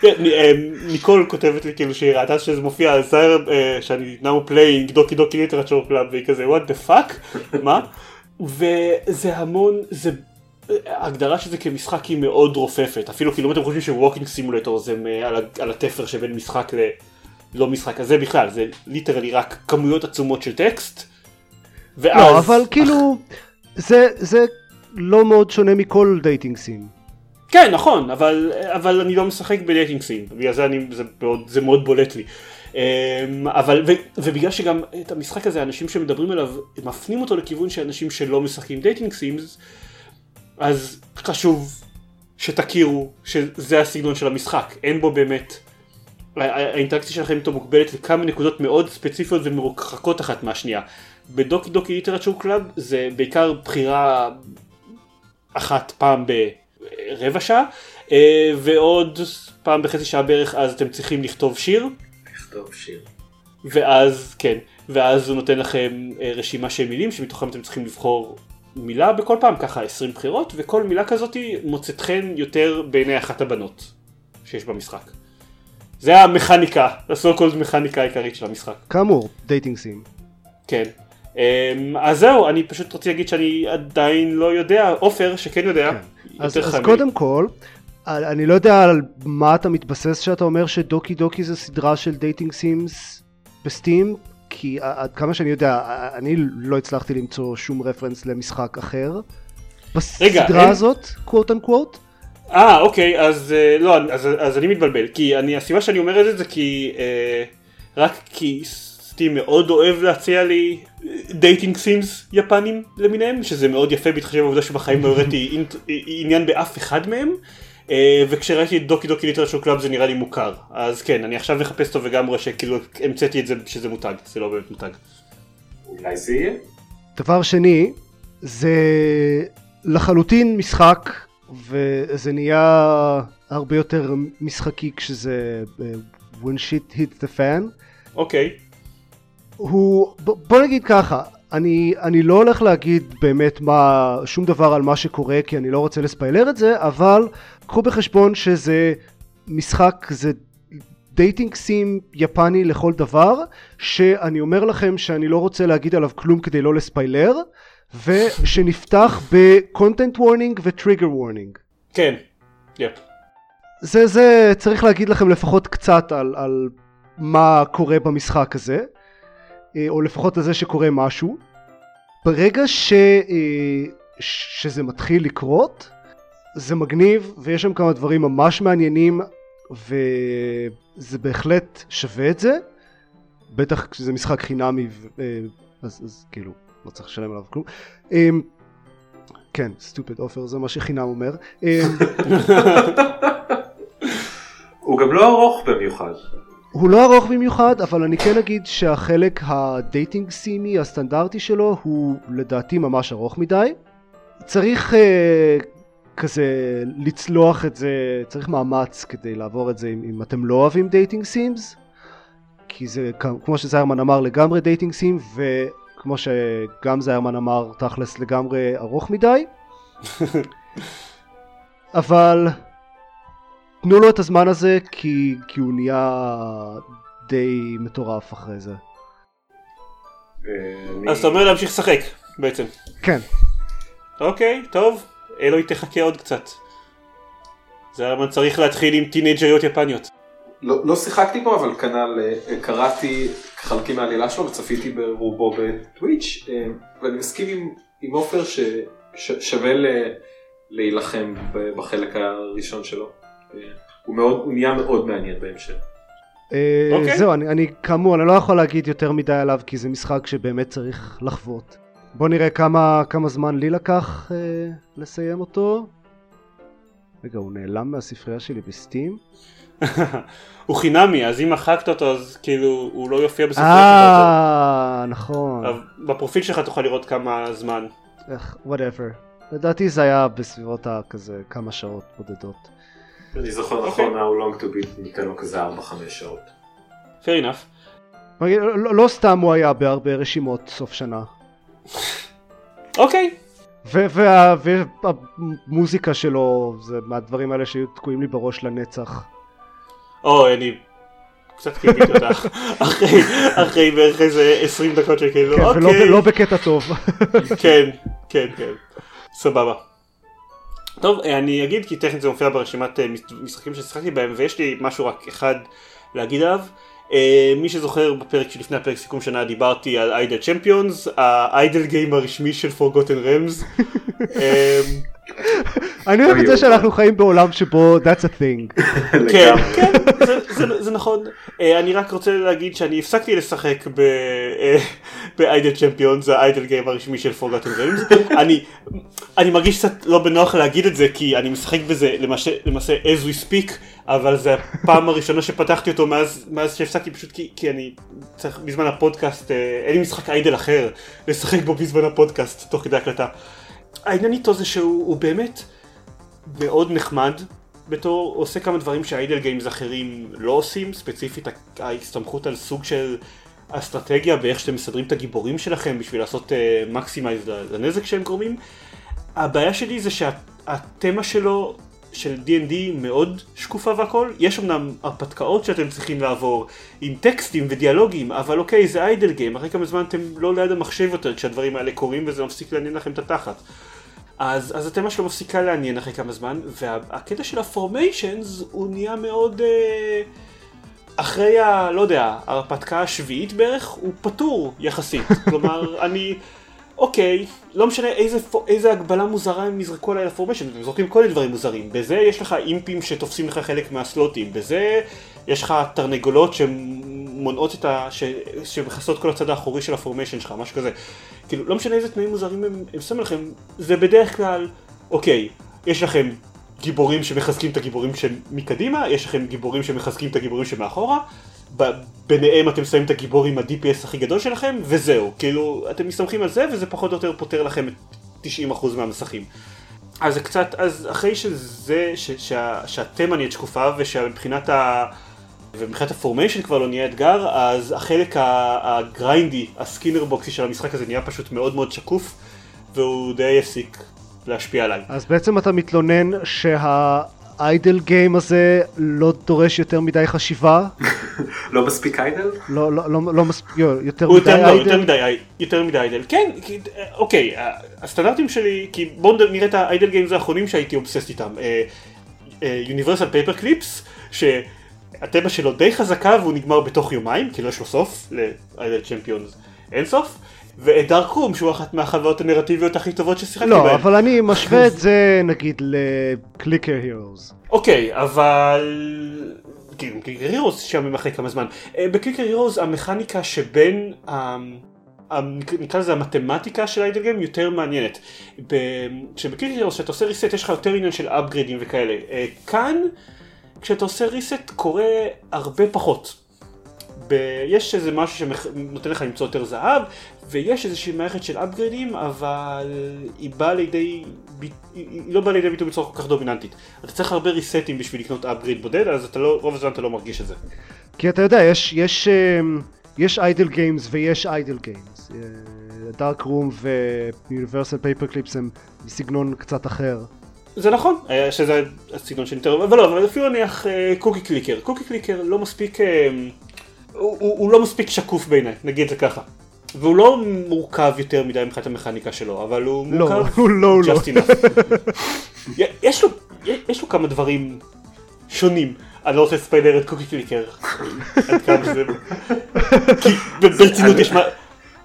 Speaker 1: כן, אה, ניקול כותבת לי כאילו שהיא ראתה שזה מופיע זהר אה, שאני now playing Doki Doki Literature Club והיא כזה what the fuck? מה? וזה המון זה ההגדרה של זה כמשחק היא מאוד רופפת אפילו כאילו אם אתם חושבים ש walking simulator זה על, על התפר שבין משחק ללא משחק אז זה בכלל זה literally רק כמויות עצומות של טקסט. ואז
Speaker 2: לא, אבל כאילו, זה זה לא מאוד שונה מכל dating sim.
Speaker 1: כן נכון אבל אבל אני לא משחק ב dating sim בגלל זה אני זה מאוד, זה מאוד בולט לי אמ, אבל ו, ובגלל שגם את המשחק הזה אנשים שמדברים עליו מפנים אותו לכיוון של אנשים שלא משחקים dating sims אז חשוב שתכירו שזה הסגנון של המשחק אין בו באמת האינטראקציה שלכם איתו מוגבלת לכמה נקודות מאוד ספציפיות ומרוחקות אחת מהשנייה. ב Doki Doki Literature Club זה בעיקר בחירה אחת פעם ברבע שעה אה, ועוד פעם בחצי שעה בערך אז אתם צריכים לכתוב שיר
Speaker 3: לכתוב שיר.
Speaker 1: ואז כן ואז הוא נותן לכם אה, רשימה של מילים שמתוכם אתם צריכים לבחור מילה בכל פעם ככה 20 בחירות וכל מילה כזאת מוצאת חן יותר בעיני אחת הבנות שיש במשחק. זה המכניקה, ה so called מכניקה העיקרית של המשחק.
Speaker 2: כאמור, dating sim.
Speaker 1: כן. אמ, אז זהו, אני פשוט רוצה להגיד שאני עדיין לא יודע, עופר שכן יודע,
Speaker 2: כן. אז, אז. קודם כל, אני לא יודע על מה אתה מתבסס שאתה אומר ש Doki Doki זה סדרה של dating sims ב Steam, כי עד כמה שאני יודע, אני לא הצלחתי למצוא שום רפרנס למשחק אחר.
Speaker 1: רגע,
Speaker 2: בסדרה
Speaker 1: אין-
Speaker 2: הזאת, quote unquote.
Speaker 1: אה אוקיי אז אה, לא אז, אז אני מתבלבל כי אני הסיבה שאני אומר את זה זה כי אה, רק כי Steam מאוד אוהב להציע לי dating sims יפנים למיניהם שזה מאוד יפה בהתחשב בעובדה שבחיים לא הראיתי עניין באף אחד מהם אה, וכשראיתי את Doki Doki Literature Club זה נראה לי מוכר אז כן אני עכשיו מחפש אותו וגם רואה שכאילו המצאתי את זה שזה מותג זה לא באמת מותג.
Speaker 3: אולי זה יהיה?
Speaker 2: דבר שני, זה לחלוטין משחק, וזה נהיה הרבה יותר משחקי כשזה אה, when shit hit the fan.
Speaker 1: אוקיי
Speaker 2: הוא, ב- בוא נגיד ככה, אני, אני לא הולך להגיד באמת מה, שום דבר על מה שקורה כי אני לא רוצה לספיילר את זה, אבל קחו בחשבון שזה משחק, זה dating sim יפני לכל דבר, שאני אומר לכם שאני לא רוצה להגיד עליו כלום כדי לא לספיילר, ושנפתח בקונטנט וורנינג וטריגר וורנינג.
Speaker 1: כן. yep.
Speaker 2: זה, זה, צריך להגיד לכם לפחות קצת על, על מה קורה במשחק הזה, או לפחות על זה שקורה משהו. ברגע ש, אה, שזה מתחיל לקרות, זה מגניב, ויש שם כמה דברים ממש מעניינים, וזה בהחלט שווה את זה. בטח כשזה משחק חינמי, אה, אז, אז כאילו, לא צריך לשלם עליו כלום. אה, כן, סטופד אופר, זה מה שחינם אומר. אה,
Speaker 3: הוא גם לא ארוך במיוחד.
Speaker 2: הוא לא ארוך במיוחד, אבל אני כן אגיד שהחלק ה dating sim י הסטנדרטי שלו הוא לדעתי ממש ארוך מדי. צריך אה, כזה לצלוח את זה, צריך מאמץ כדי לעבור את זה אם, אם אתם לא אוהבים dating sims, כי זה כמו שזיירמן אמר לגמרי dating sim, וכמו שגם זיירמן אמר תכלס לגמרי ארוך מדי. אבל תנו לו את הזמן הזה כי, כי הוא נהיה די מטורף אחרי זה.
Speaker 3: אה,
Speaker 1: אז אתה אומר להמשיך לשחק בעצם.
Speaker 2: כן,
Speaker 1: אוקיי, טוב, אלוהי תחכה עוד קצת. זה למה צריך להתחיל עם טינג'ריות יפניות.
Speaker 3: לא, לא שיחקתי בו אבל כנ"ל אה, קראתי חלקים מהעלילה שלו וצפיתי ברובו בטוויץ' אה, ואני מסכים עם, עם עופר ששווה להילחם ב- בחלק הראשון שלו. אה, הוא מאוד, הוא נהיה מאוד מעניין בהמשך.
Speaker 2: אה,
Speaker 1: אוקיי.
Speaker 2: זהו, אני, אני כאמור, אני לא יכול להגיד יותר מדי עליו כי זה משחק שבאמת צריך לחוות. בוא נראה כמה, כמה זמן לי לקח אה, לסיים אותו. רגע, הוא נעלם מהספרייה שלי בסטים?
Speaker 1: הוא חינמי, אז אם מחקת אותו אז כאילו הוא לא יופיע בספר שלך.
Speaker 2: אה, נכון.
Speaker 1: בפרופיל שלך תוכל לראות כמה זמן.
Speaker 2: איך, whatever. לדעתי זה היה בסביבות הכזה כמה שעות בודדות.
Speaker 3: אני זוכר
Speaker 1: אוקיי.
Speaker 3: נכון, How long to beat ניתן לו כזה 4-5 שעות.
Speaker 1: fair enough.
Speaker 2: לא, לא, לא סתם הוא היה בהרבה רשימות סוף שנה.
Speaker 1: אוקיי.
Speaker 2: והמוזיקה שלו זה מהדברים האלה שהיו תקועים לי בראש לנצח.
Speaker 1: אוי אני קצת קיפיתי אותך אחרי בערך איזה 20 דקות שכאילו
Speaker 2: כן, ולא,
Speaker 1: אוקיי.
Speaker 2: לא בקטע טוב.
Speaker 1: כן, כן, כן. סבבה. טוב, אה, אני אגיד כי טכנית זה מופיע ברשימת אה, מש- משחקים ששיחקתי בהם ויש לי משהו רק אחד להגיד עליו. אה, מי שזוכר בפרק שלפני הפרק סיכום שנה דיברתי על איידל צ'מפיונס, האיידל גיים הרשמי של פורגוטן רמס.
Speaker 2: אני אוהב את זה שאנחנו חיים בעולם שבו that's a thing.
Speaker 1: כן. כן, זה- נכון. אה, אני רק רוצה להגיד שאני הפסקתי לשחק באיידל צ'מפיונס, האיידל גיים הרשמי של פורגוטן רמס. אני אני מרגיש קצת לא בנוח להגיד את זה כי אני משחק בזה למעשה, as we speak אבל זה הפעם הראשונה שפתחתי אותו מאז, שהפסקתי פשוט כי, אני צריך בזמן הפודקאסט אה, אין לי משחק איידל אחר לשחק בו בזמן הפודקאסט תוך כדי הקלטה. העניין איתו זה שהוא הוא באמת מאוד נחמד בתור עושה כמה דברים שהאיידל גיימס אחרים לא עושים ספציפית ההסתמכות על סוג של אסטרטגיה באיך שאתם מסדרים את הגיבורים שלכם בשביל לעשות מקסימייז לנזק שהם גורמים הבעיה שלי זה שהתמה שלו של D&D מאוד שקופה והכל, יש אמנם הרפתקאות שאתם צריכים לעבור עם טקסטים ודיאלוגים, אבל אוקיי זה איידל גיים, אחרי כמה זמן אתם לא ליד המחשב יותר כשהדברים האלה קורים וזה מפסיק לעניין לכם את התחת. אז, אז התמה שלו מפסיקה לעניין אחרי כמה זמן, והקטע של הפורמיישנס הוא נהיה מאוד... אה, אחרי ה... לא יודע, ההרפתקה השביעית בערך, הוא פטור יחסית. כלומר, אני... אוקיי, לא משנה איזה, איזה הגבלה מוזרה הם יזרקו עליי לפורמיישן, הם זורקים כל מיני דברים מוזרים. בזה יש לך אימפים שתופסים לך חלק מהסלוטים, בזה יש לך תרנגולות שמונעות את ה... ש... שמכסות כל הצד האחורי של הפורמיישן שלך, משהו כזה. כאילו, לא משנה איזה תנאים מוזרים הם, הם שמים לכם, זה בדרך כלל, אוקיי, יש לכם גיבורים שמחזקים את הגיבורים שמקדימה, יש לכם גיבורים שמחזקים את הגיבורים שמאחורה, ביניהם אתם שמים את הגיבור עם ה-DPS הכי גדול שלכם, וזהו, כאילו, אתם מסתמכים על זה, וזה פחות או יותר פותר לכם את 90% מהמסכים. אז זה קצת, אז אחרי שזה, ש, שה, שהתמה נהיית שקופה, ושמבחינת ה... ומבחינת הפורמיישן כבר לא נהיה אתגר, אז החלק ה grindy, ה Skinner boxy של המשחק הזה נהיה פשוט מאוד מאוד שקוף, והוא די הפסיק להשפיע עליי.
Speaker 2: אז בעצם אתה מתלונן שה idle game הזה לא דורש יותר מדי חשיבה?
Speaker 3: לא מספיק idle?
Speaker 2: לא, לא, לא, לא מספיק, יותר
Speaker 1: מדי
Speaker 2: idle?
Speaker 1: לא, יותר מדי, יותר מדי idle, כן, כי, אוקיי, הסטנדרטים שלי, כי בואו נראה את ה idle games האחרונים שהייתי obsessed איתם. Universal Paperclips, שהתמה שלו די חזקה והוא נגמר בתוך יומיים, כי לא יש לו סוף, לאיידל צ'מפיונס אין סוף. ואת דארקרום שהוא אחת מהחברות הנרטיביות הכי טובות ששיחקתי
Speaker 2: לא,
Speaker 1: בהן.
Speaker 2: לא, אבל אני משווה את זה נגיד לקליקר הירוס.
Speaker 1: אוקיי, אבל... כאילו, קליקר הירוס שם אחרי כמה זמן. אה, בקליקר הירוס המכניקה שבין... נקרא לזה המתמטיקה של איידל גיים יותר מעניינת. כשבקליקר הירוס כשאתה עושה ריסט יש לך יותר עניין של אפגרידים וכאלה. אה, כאן כשאתה עושה reset קורה הרבה פחות. ב- יש איזה משהו שנותן לך למצוא יותר זהב, ויש איזושהי מערכת של אפגריידים, אבל היא באה לידי, היא לא באה לידי ביטוי בצורה כל כך דומיננטית. אתה צריך הרבה ריסטים בשביל לקנות upgrade בודד, אז אתה לא, רוב הזמן אתה לא מרגיש את זה.
Speaker 2: כי אתה יודע, יש, יש, אמ, יש idle games ויש idle games. Dark Room ו Universal Paperclips הם בסגנון קצת אחר.
Speaker 1: זה נכון, אה, שזה הסגנון של יותר, אבל לא, אבל אפילו נניח קוקי קליקר. קוקי קליקר לא מספיק... אמ, הוא, הוא, הוא לא מספיק שקוף בעיניי, נגיד את זה ככה. והוא לא מורכב יותר מדי מבחינת המכניקה שלו, אבל הוא
Speaker 2: לא,
Speaker 1: מורכב
Speaker 2: הוא לא,
Speaker 1: just
Speaker 2: לא.
Speaker 1: יש, לו, יש לו כמה דברים שונים. אני לא רוצה לספיילר את קוקי קליקר. עד כמה שזה... כי ברצינות יש מה...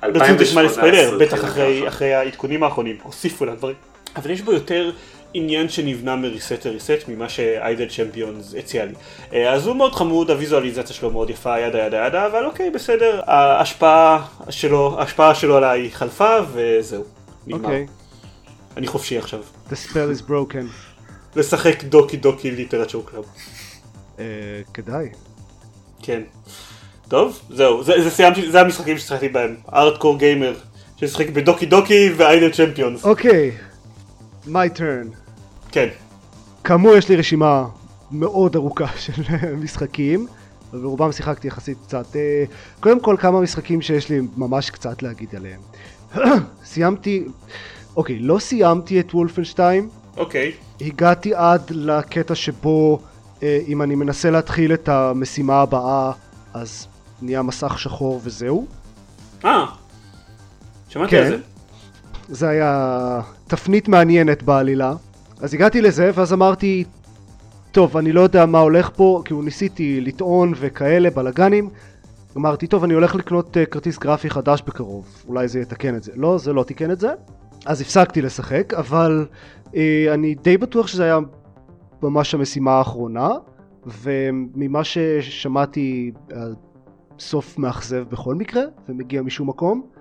Speaker 1: ברצינות יש מה לספיילר, בטח אחרי, אחרי העדכונים האחרונים, הוסיפו לה דברים. אבל יש בו יותר עניין שנבנה מ reset ל reset ממה ש Idle Champions הציע לי. אה, אז הוא מאוד חמוד, הוויזואליזציה שלו מאוד יפה, yada yada yada, אבל אוקיי, בסדר. ההשפעה שלו, ההשפעה שלו עליי חלפה, וזהו. נגמר.
Speaker 2: אוקיי.
Speaker 1: אני חופשי עכשיו.
Speaker 2: The spell is broken.
Speaker 1: לשחק Doki Doki Literature Club.
Speaker 2: אה, כדאי.
Speaker 1: כן. טוב, זהו, זה, זה סיימתי, זה המשחקים ששיחקתי בהם. ארטקור גיימר, ששיחק בדוקי דוקי ואיידל צ'מפיונס.
Speaker 2: אוקיי, my turn.
Speaker 1: כן.
Speaker 2: כאמור יש לי רשימה מאוד ארוכה של משחקים, אבל ברובם שיחקתי יחסית קצת. אה, קודם כל כמה משחקים שיש לי ממש קצת להגיד עליהם. סיימתי, אוקיי, לא סיימתי את וולפנשטיין,
Speaker 1: אוקיי.
Speaker 2: הגעתי עד לקטע שבו אה, אם אני מנסה להתחיל את המשימה הבאה אז נהיה מסך שחור וזהו.
Speaker 1: אה. שמעתי
Speaker 2: כן.
Speaker 1: על זה.
Speaker 2: זה היה תפנית מעניינת בעלילה. אז הגעתי לזה ואז אמרתי, טוב, אני לא יודע מה הולך פה, כאילו ניסיתי לטעון וכאלה בלאגנים. אמרתי, טוב, אני הולך לקנות uh, כרטיס גרפי חדש בקרוב, אולי זה יתקן את זה. לא, זה לא תיקן את זה. אז הפסקתי לשחק, אבל uh, אני די בטוח שזה היה ממש המשימה האחרונה, וממה ששמעתי, סוף מאכזב בכל מקרה, ומגיע משום מקום.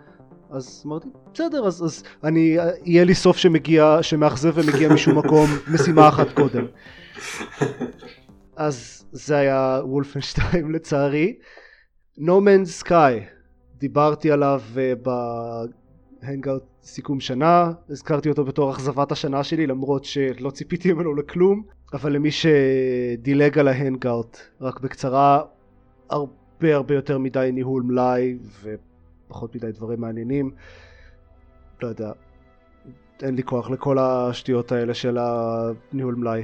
Speaker 2: אז אמרתי, בסדר, אז, אז אני, יהיה לי סוף שמגיע, שמאכזב ומגיע משום מקום, משימה אחת קודם. אז זה היה וולפנשטיין לצערי. No Man's Sky, דיברתי עליו uh, בהנגאוט סיכום שנה, הזכרתי אותו בתור אכזבת השנה שלי למרות שלא ציפיתי ממנו לכלום, אבל למי שדילג על ההנגאוט, רק בקצרה, הרבה הרבה יותר מדי ניהול מלאי ו... פחות מדי דברים מעניינים. לא יודע, אין לי כוח לכל השטויות האלה של הניהול מלאי.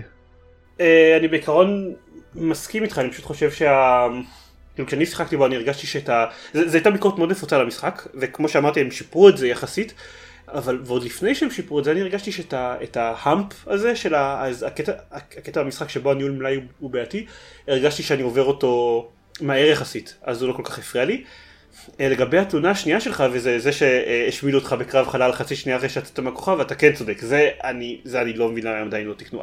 Speaker 1: אה, אני בעיקרון מסכים איתך, אני פשוט חושב שה... כאילו כשאני שיחקתי בו אני הרגשתי שאת ה... זו הייתה ביקורת מאוד נפוצה למשחק, וכמו שאמרתי הם שיפרו את זה יחסית, אבל ועוד לפני שהם שיפרו את זה אני הרגשתי שאת ההאמפ הזה של ה... הקטע, הקטע במשחק שבו הניהול מלאי הוא בעייתי, הרגשתי שאני עובר אותו מהר יחסית, אז הוא לא כל כך הפריע לי. אה, לגבי התלונה השנייה שלך וזה זה שהשמידו אותך בקרב חלל חצי שנייה אחרי שיצאת מהכוכב ואתה כן צודק. זה אני זה אני לא מבין למה עדיין לא תקנו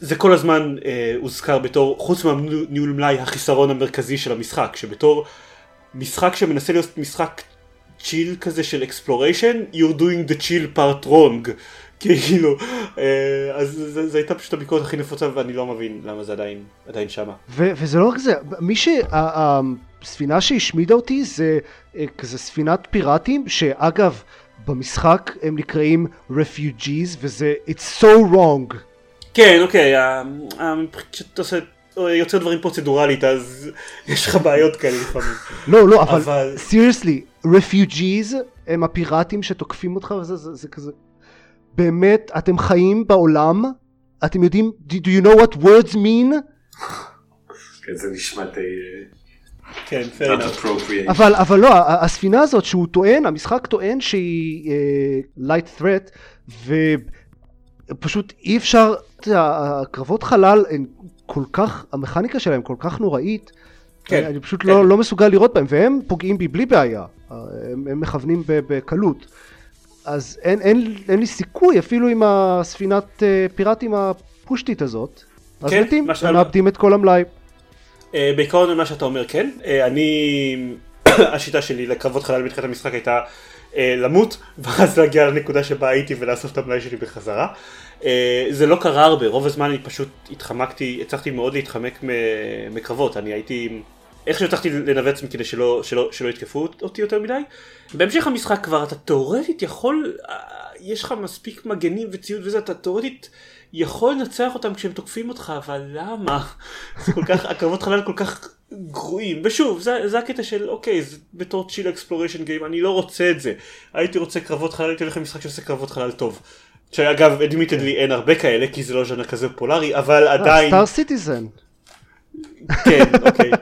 Speaker 1: זה כל הזמן אה, הוזכר בתור חוץ מהניהול מלאי החיסרון המרכזי של המשחק שבתור משחק שמנסה להיות משחק chill כזה של exploration you're doing the chill part wrong כאילו אה, אז זו הייתה פשוט הביקורת הכי נפוצה ואני לא מבין למה זה עדיין עדיין שמה.
Speaker 2: וזה לא רק זה מי שהספינה שהשמידה אותי זה אה, כזה ספינת פיראטים שאגב במשחק הם נקראים refugees וזה it's so wrong.
Speaker 1: כן אוקיי כשאתה עושה יוצר דברים פרוצדורלית אז יש לך בעיות כאלה לפעמים.
Speaker 2: לא לא אבל סיריוסלי refugees הם הפיראטים שתוקפים אותך וזה זה, זה כזה באמת אתם חיים בעולם אתם יודעים do you know what words mean?
Speaker 3: כן זה נשמע די
Speaker 1: כן,
Speaker 2: אבל, אבל לא, הספינה הזאת שהוא טוען, המשחק טוען שהיא uh, light threat ופשוט אי אפשר, אתה יודע, הקרבות חלל הן כל כך, המכניקה שלהם כל כך נוראית, כן, אני פשוט כן. לא, לא מסוגל לראות בהם, והם פוגעים בי בלי בעיה, הם, הם מכוונים בקלות. אז אין, אין, אין לי סיכוי אפילו עם הספינת אה, פיראטים הפושטית הזאת. אז כן, מתים, הם מאבדים את כל המלאי.
Speaker 1: Uh, בעיקרון מה שאתה אומר כן, uh, אני, השיטה שלי לקרבות חלל בתחילת המשחק הייתה uh, למות ואז להגיע לנקודה שבה הייתי ולאסוף את המלאי שלי בחזרה. Uh, זה לא קרה הרבה, רוב הזמן אני פשוט התחמקתי, הצלחתי מאוד להתחמק מקרבות, אני הייתי איכשהו הצלחתי לנווט עצמי כדי שלא, שלא, שלא יתקפו אותי יותר מדי. בהמשך המשחק כבר אתה תאורטית יכול, אה, יש לך מספיק מגנים וציוד וזה, אתה תאורטית יכול לנצח אותם כשהם תוקפים אותך, אבל למה? זה כל כך, הקרבות חלל כל כך גרועים. ושוב, זה, זה הקטע של אוקיי, זה בתור chill exploration game, אני לא רוצה את זה. הייתי רוצה קרבות חלל, הייתי הולך למשחק שעושה קרבות חלל טוב. שאגב, admittedly אין הרבה כאלה, כי זה לא ז'אנר כזה פופולארי, אבל עדיין...
Speaker 2: Star Citizen.
Speaker 1: כן, אוקיי.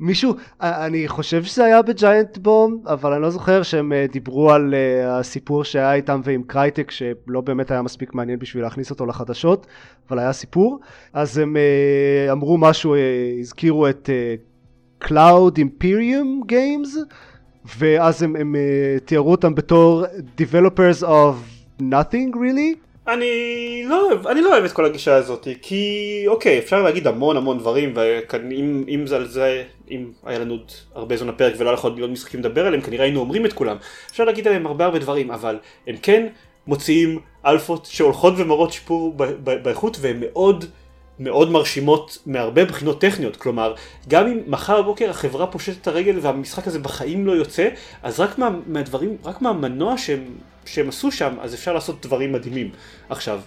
Speaker 2: מישהו, אני חושב שזה היה ב Giant Bomb, אבל אני לא זוכר שהם אה, דיברו על uh, הסיפור שהיה איתם ועם Crytek, שלא באמת היה מספיק מעניין בשביל להכניס אותו לחדשות, אבל היה סיפור. אז הם uh, אמרו משהו, הזכירו את Cloud Imperium Games, ואז הם, הם תיארו אותם בתור Developers of Nothing really.
Speaker 1: אני לא אוהב, אני לא אוהב את כל הגישה הזאת, כי אוקיי, אפשר להגיד המון המון דברים, ואם זה על זה, אם היה לנו עוד הרבה זמן הפרק ולא היה לך עוד משחקים לדבר עליהם, כנראה היינו אומרים את כולם. אפשר להגיד עליהם הרבה הרבה דברים, אבל הם כן מוציאים אלפות שהולכות ומראות שיפור באיכות, והן מאוד מאוד מרשימות מהרבה בחינות טכניות, כלומר, גם אם מחר בבוקר החברה פושטת את הרגל והמשחק הזה בחיים לא יוצא, אז רק מה, מהדברים, רק מהמנוע שהם שהם עשו שם, אז אפשר לעשות דברים מדהימים עכשיו.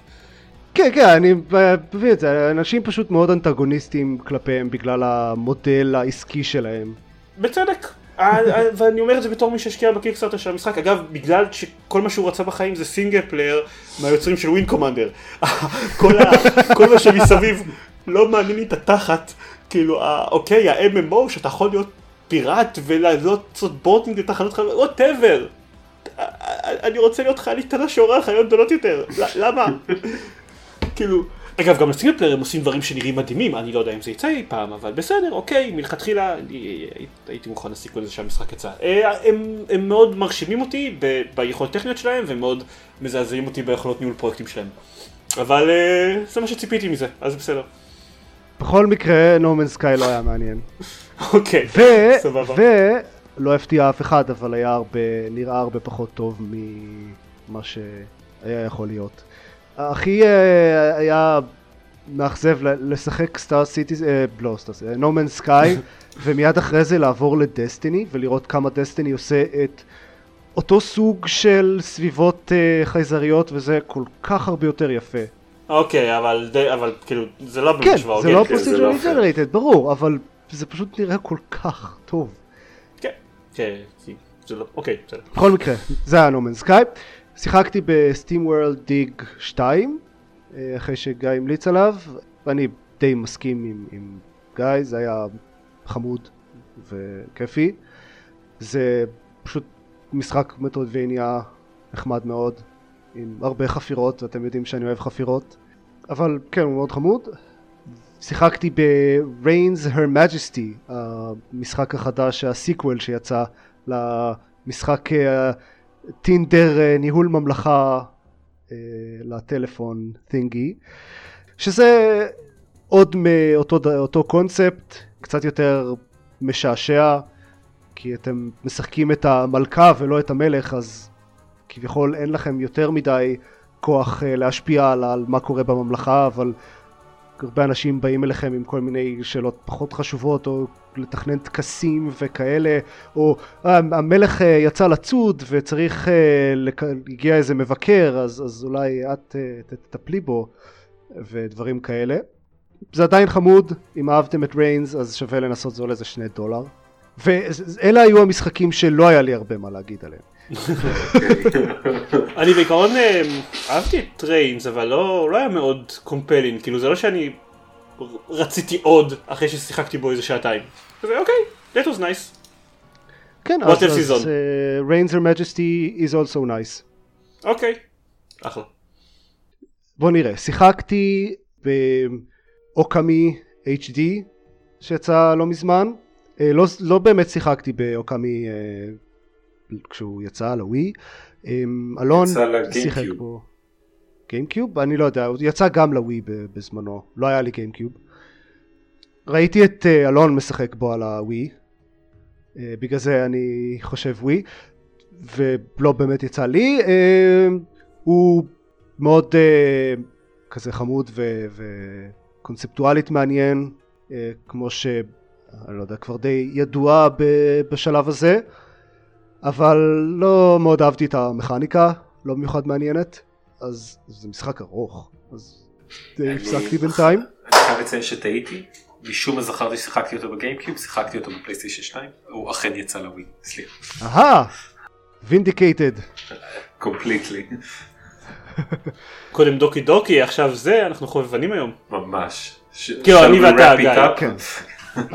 Speaker 2: כן, כן, אני מבין את זה, אנשים פשוט מאוד אנטגוניסטים כלפיהם בגלל המודל העסקי שלהם.
Speaker 1: בצדק, אה, אה, ואני אומר את זה בתור מי שהשקיע ב Kickstarter של המשחק, אגב, בגלל שכל מה שהוא רצה בחיים זה single player מהיוצרים של Wing Commander. כל, כל מה שמסביב לא מעניין לי את התחת, כאילו, אוקיי, ה-MMO שאתה יכול להיות פיראט ולעשות boarding לתחנות חלל, whatever. אני רוצה להיות חללית קטנה שיורה על חלליות גדולות יותר, למה? כאילו, אגב גם ל single player הם עושים דברים שנראים מדהימים, אני לא יודע אם זה יצא אי פעם, אבל בסדר, אוקיי, מלכתחילה הייתי מוכן לסיכון לזה שהמשחק יצא. אה, הם, הם מאוד מרשימים אותי ביכולות טכניות שלהם, והם מאוד מזעזעים אותי ביכולות ניהול פרויקטים שלהם. אבל אה, זה מה שציפיתי מזה, אז בסדר.
Speaker 2: בכל מקרה, נורמן סקאי לא היה מעניין.
Speaker 1: אוקיי, סבבה.
Speaker 2: לא הפתיע אף אחד, אבל היה הרבה, נראה הרבה פחות טוב ממה שהיה יכול להיות. הכי אה, היה מאכזב לשחק סטאר סיטי, אה, לא סטאר סיטי, נומן סקאי, ומיד אחרי זה לעבור לדסטיני, ולראות כמה דסטיני עושה את אותו סוג של סביבות uh, חייזריות, וזה כל כך הרבה יותר יפה.
Speaker 1: אוקיי, אבל, אבל כאילו, זה לא
Speaker 2: באמת כן, זה לא פרוסידרלי ג'נרייטד, ברור, אבל זה פשוט נראה כל כך טוב.
Speaker 1: כן, זה לא, אוקיי, בסדר.
Speaker 2: בכל מקרה, זה היה נומן סקאי. שיחקתי בסטים וורלד דיג 2, אה, אחרי שגיא המליץ עליו, ואני די מסכים עם, עם גיא, זה היה חמוד וכיפי. זה פשוט משחק מטרודבניה נחמד מאוד, עם הרבה חפירות, ואתם יודעים שאני אוהב חפירות, אבל כן, הוא מאוד חמוד. שיחקתי ב-Reigns Her Majesty, המשחק החדש, הסיקוול שיצא למשחק טינדר אה, ניהול ממלכה אה, לטלפון תינגי, שזה עוד מאותו קונספט, קצת יותר משעשע, כי אתם משחקים את המלכה ולא את המלך, אז כביכול אין לכם יותר מדי כוח אה, להשפיע על, על מה קורה בממלכה, אבל הרבה אנשים באים אליכם עם כל מיני שאלות פחות חשובות, או לתכנן טקסים וכאלה, או אה, המלך אה, יצא לצוד וצריך, לק... הגיע איזה מבקר, אז, אז אולי את תטפלי בו, ודברים כאלה. זה עדיין חמוד, אם אהבתם את Reigns אז שווה לנסות, זה עולה איזה שני דולר. ואלה היו המשחקים שלא היה לי הרבה מה להגיד עליהם.
Speaker 1: אני בעיקרון אה, אהבתי את Reigns אבל לא, לא היה מאוד compelling כאילו זה לא שאני רציתי עוד אחרי ששיחקתי בו איזה שעתיים. אוקיי, that was nice.
Speaker 2: כן, אז ריינס הר מג'סטי is also nice.
Speaker 1: אוקיי, אחלה.
Speaker 2: בוא נראה, שיחקתי באוקאמי HD שיצא לא מזמן. אה, לא, לא באמת שיחקתי באוקאמי אה, כשהוא יצא לווי. אמ, אלון שיחק בו. גיימקיוב? אני לא יודע, הוא יצא גם לווי בזמנו, לא היה לי גיימקיוב. ראיתי את אה, אלון משחק בו על הווי, אה, בגלל זה אני חושב ווי, ולא באמת יצא לי. אמ, הוא מאוד אה, כזה חמוד וקונספטואלית מעניין, כמו ש... אני לא יודע, כבר די ידוע בשלב הזה. אבל לא מאוד אהבתי את המכניקה, לא במיוחד מעניינת, אז זה משחק ארוך, אז די הפסקתי בינתיים.
Speaker 3: אני חייב לציין שטעיתי, משום מה זכרתי ששיחקתי אותו ב GameCube, שיחקתי אותו ב PlayStation 2, הוא אכן יצא לווי, סליחה.
Speaker 2: אהה, vindicated.
Speaker 3: completely.
Speaker 1: קודם Doki Doki, עכשיו זה, אנחנו חובבנים היום.
Speaker 3: ממש.
Speaker 1: כאילו, אני ואתה, גיא. כן.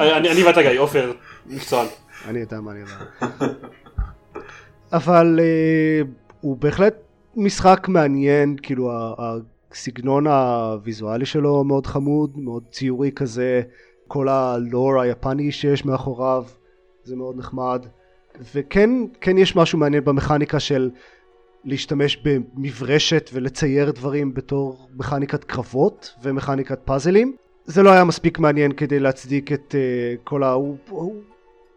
Speaker 1: אני ואתה, גיא, עופר, מקצוען.
Speaker 2: אני יודע מה אני יודע. אבל uh, הוא בהחלט משחק מעניין, כאילו הסגנון הוויזואלי שלו מאוד חמוד, מאוד ציורי כזה, כל הלור היפני שיש מאחוריו, זה מאוד נחמד. וכן כן יש משהו מעניין במכניקה של להשתמש במברשת ולצייר דברים בתור מכניקת קרבות ומכניקת פאזלים. זה לא היה מספיק מעניין כדי להצדיק את uh, כל ה... הוא, הוא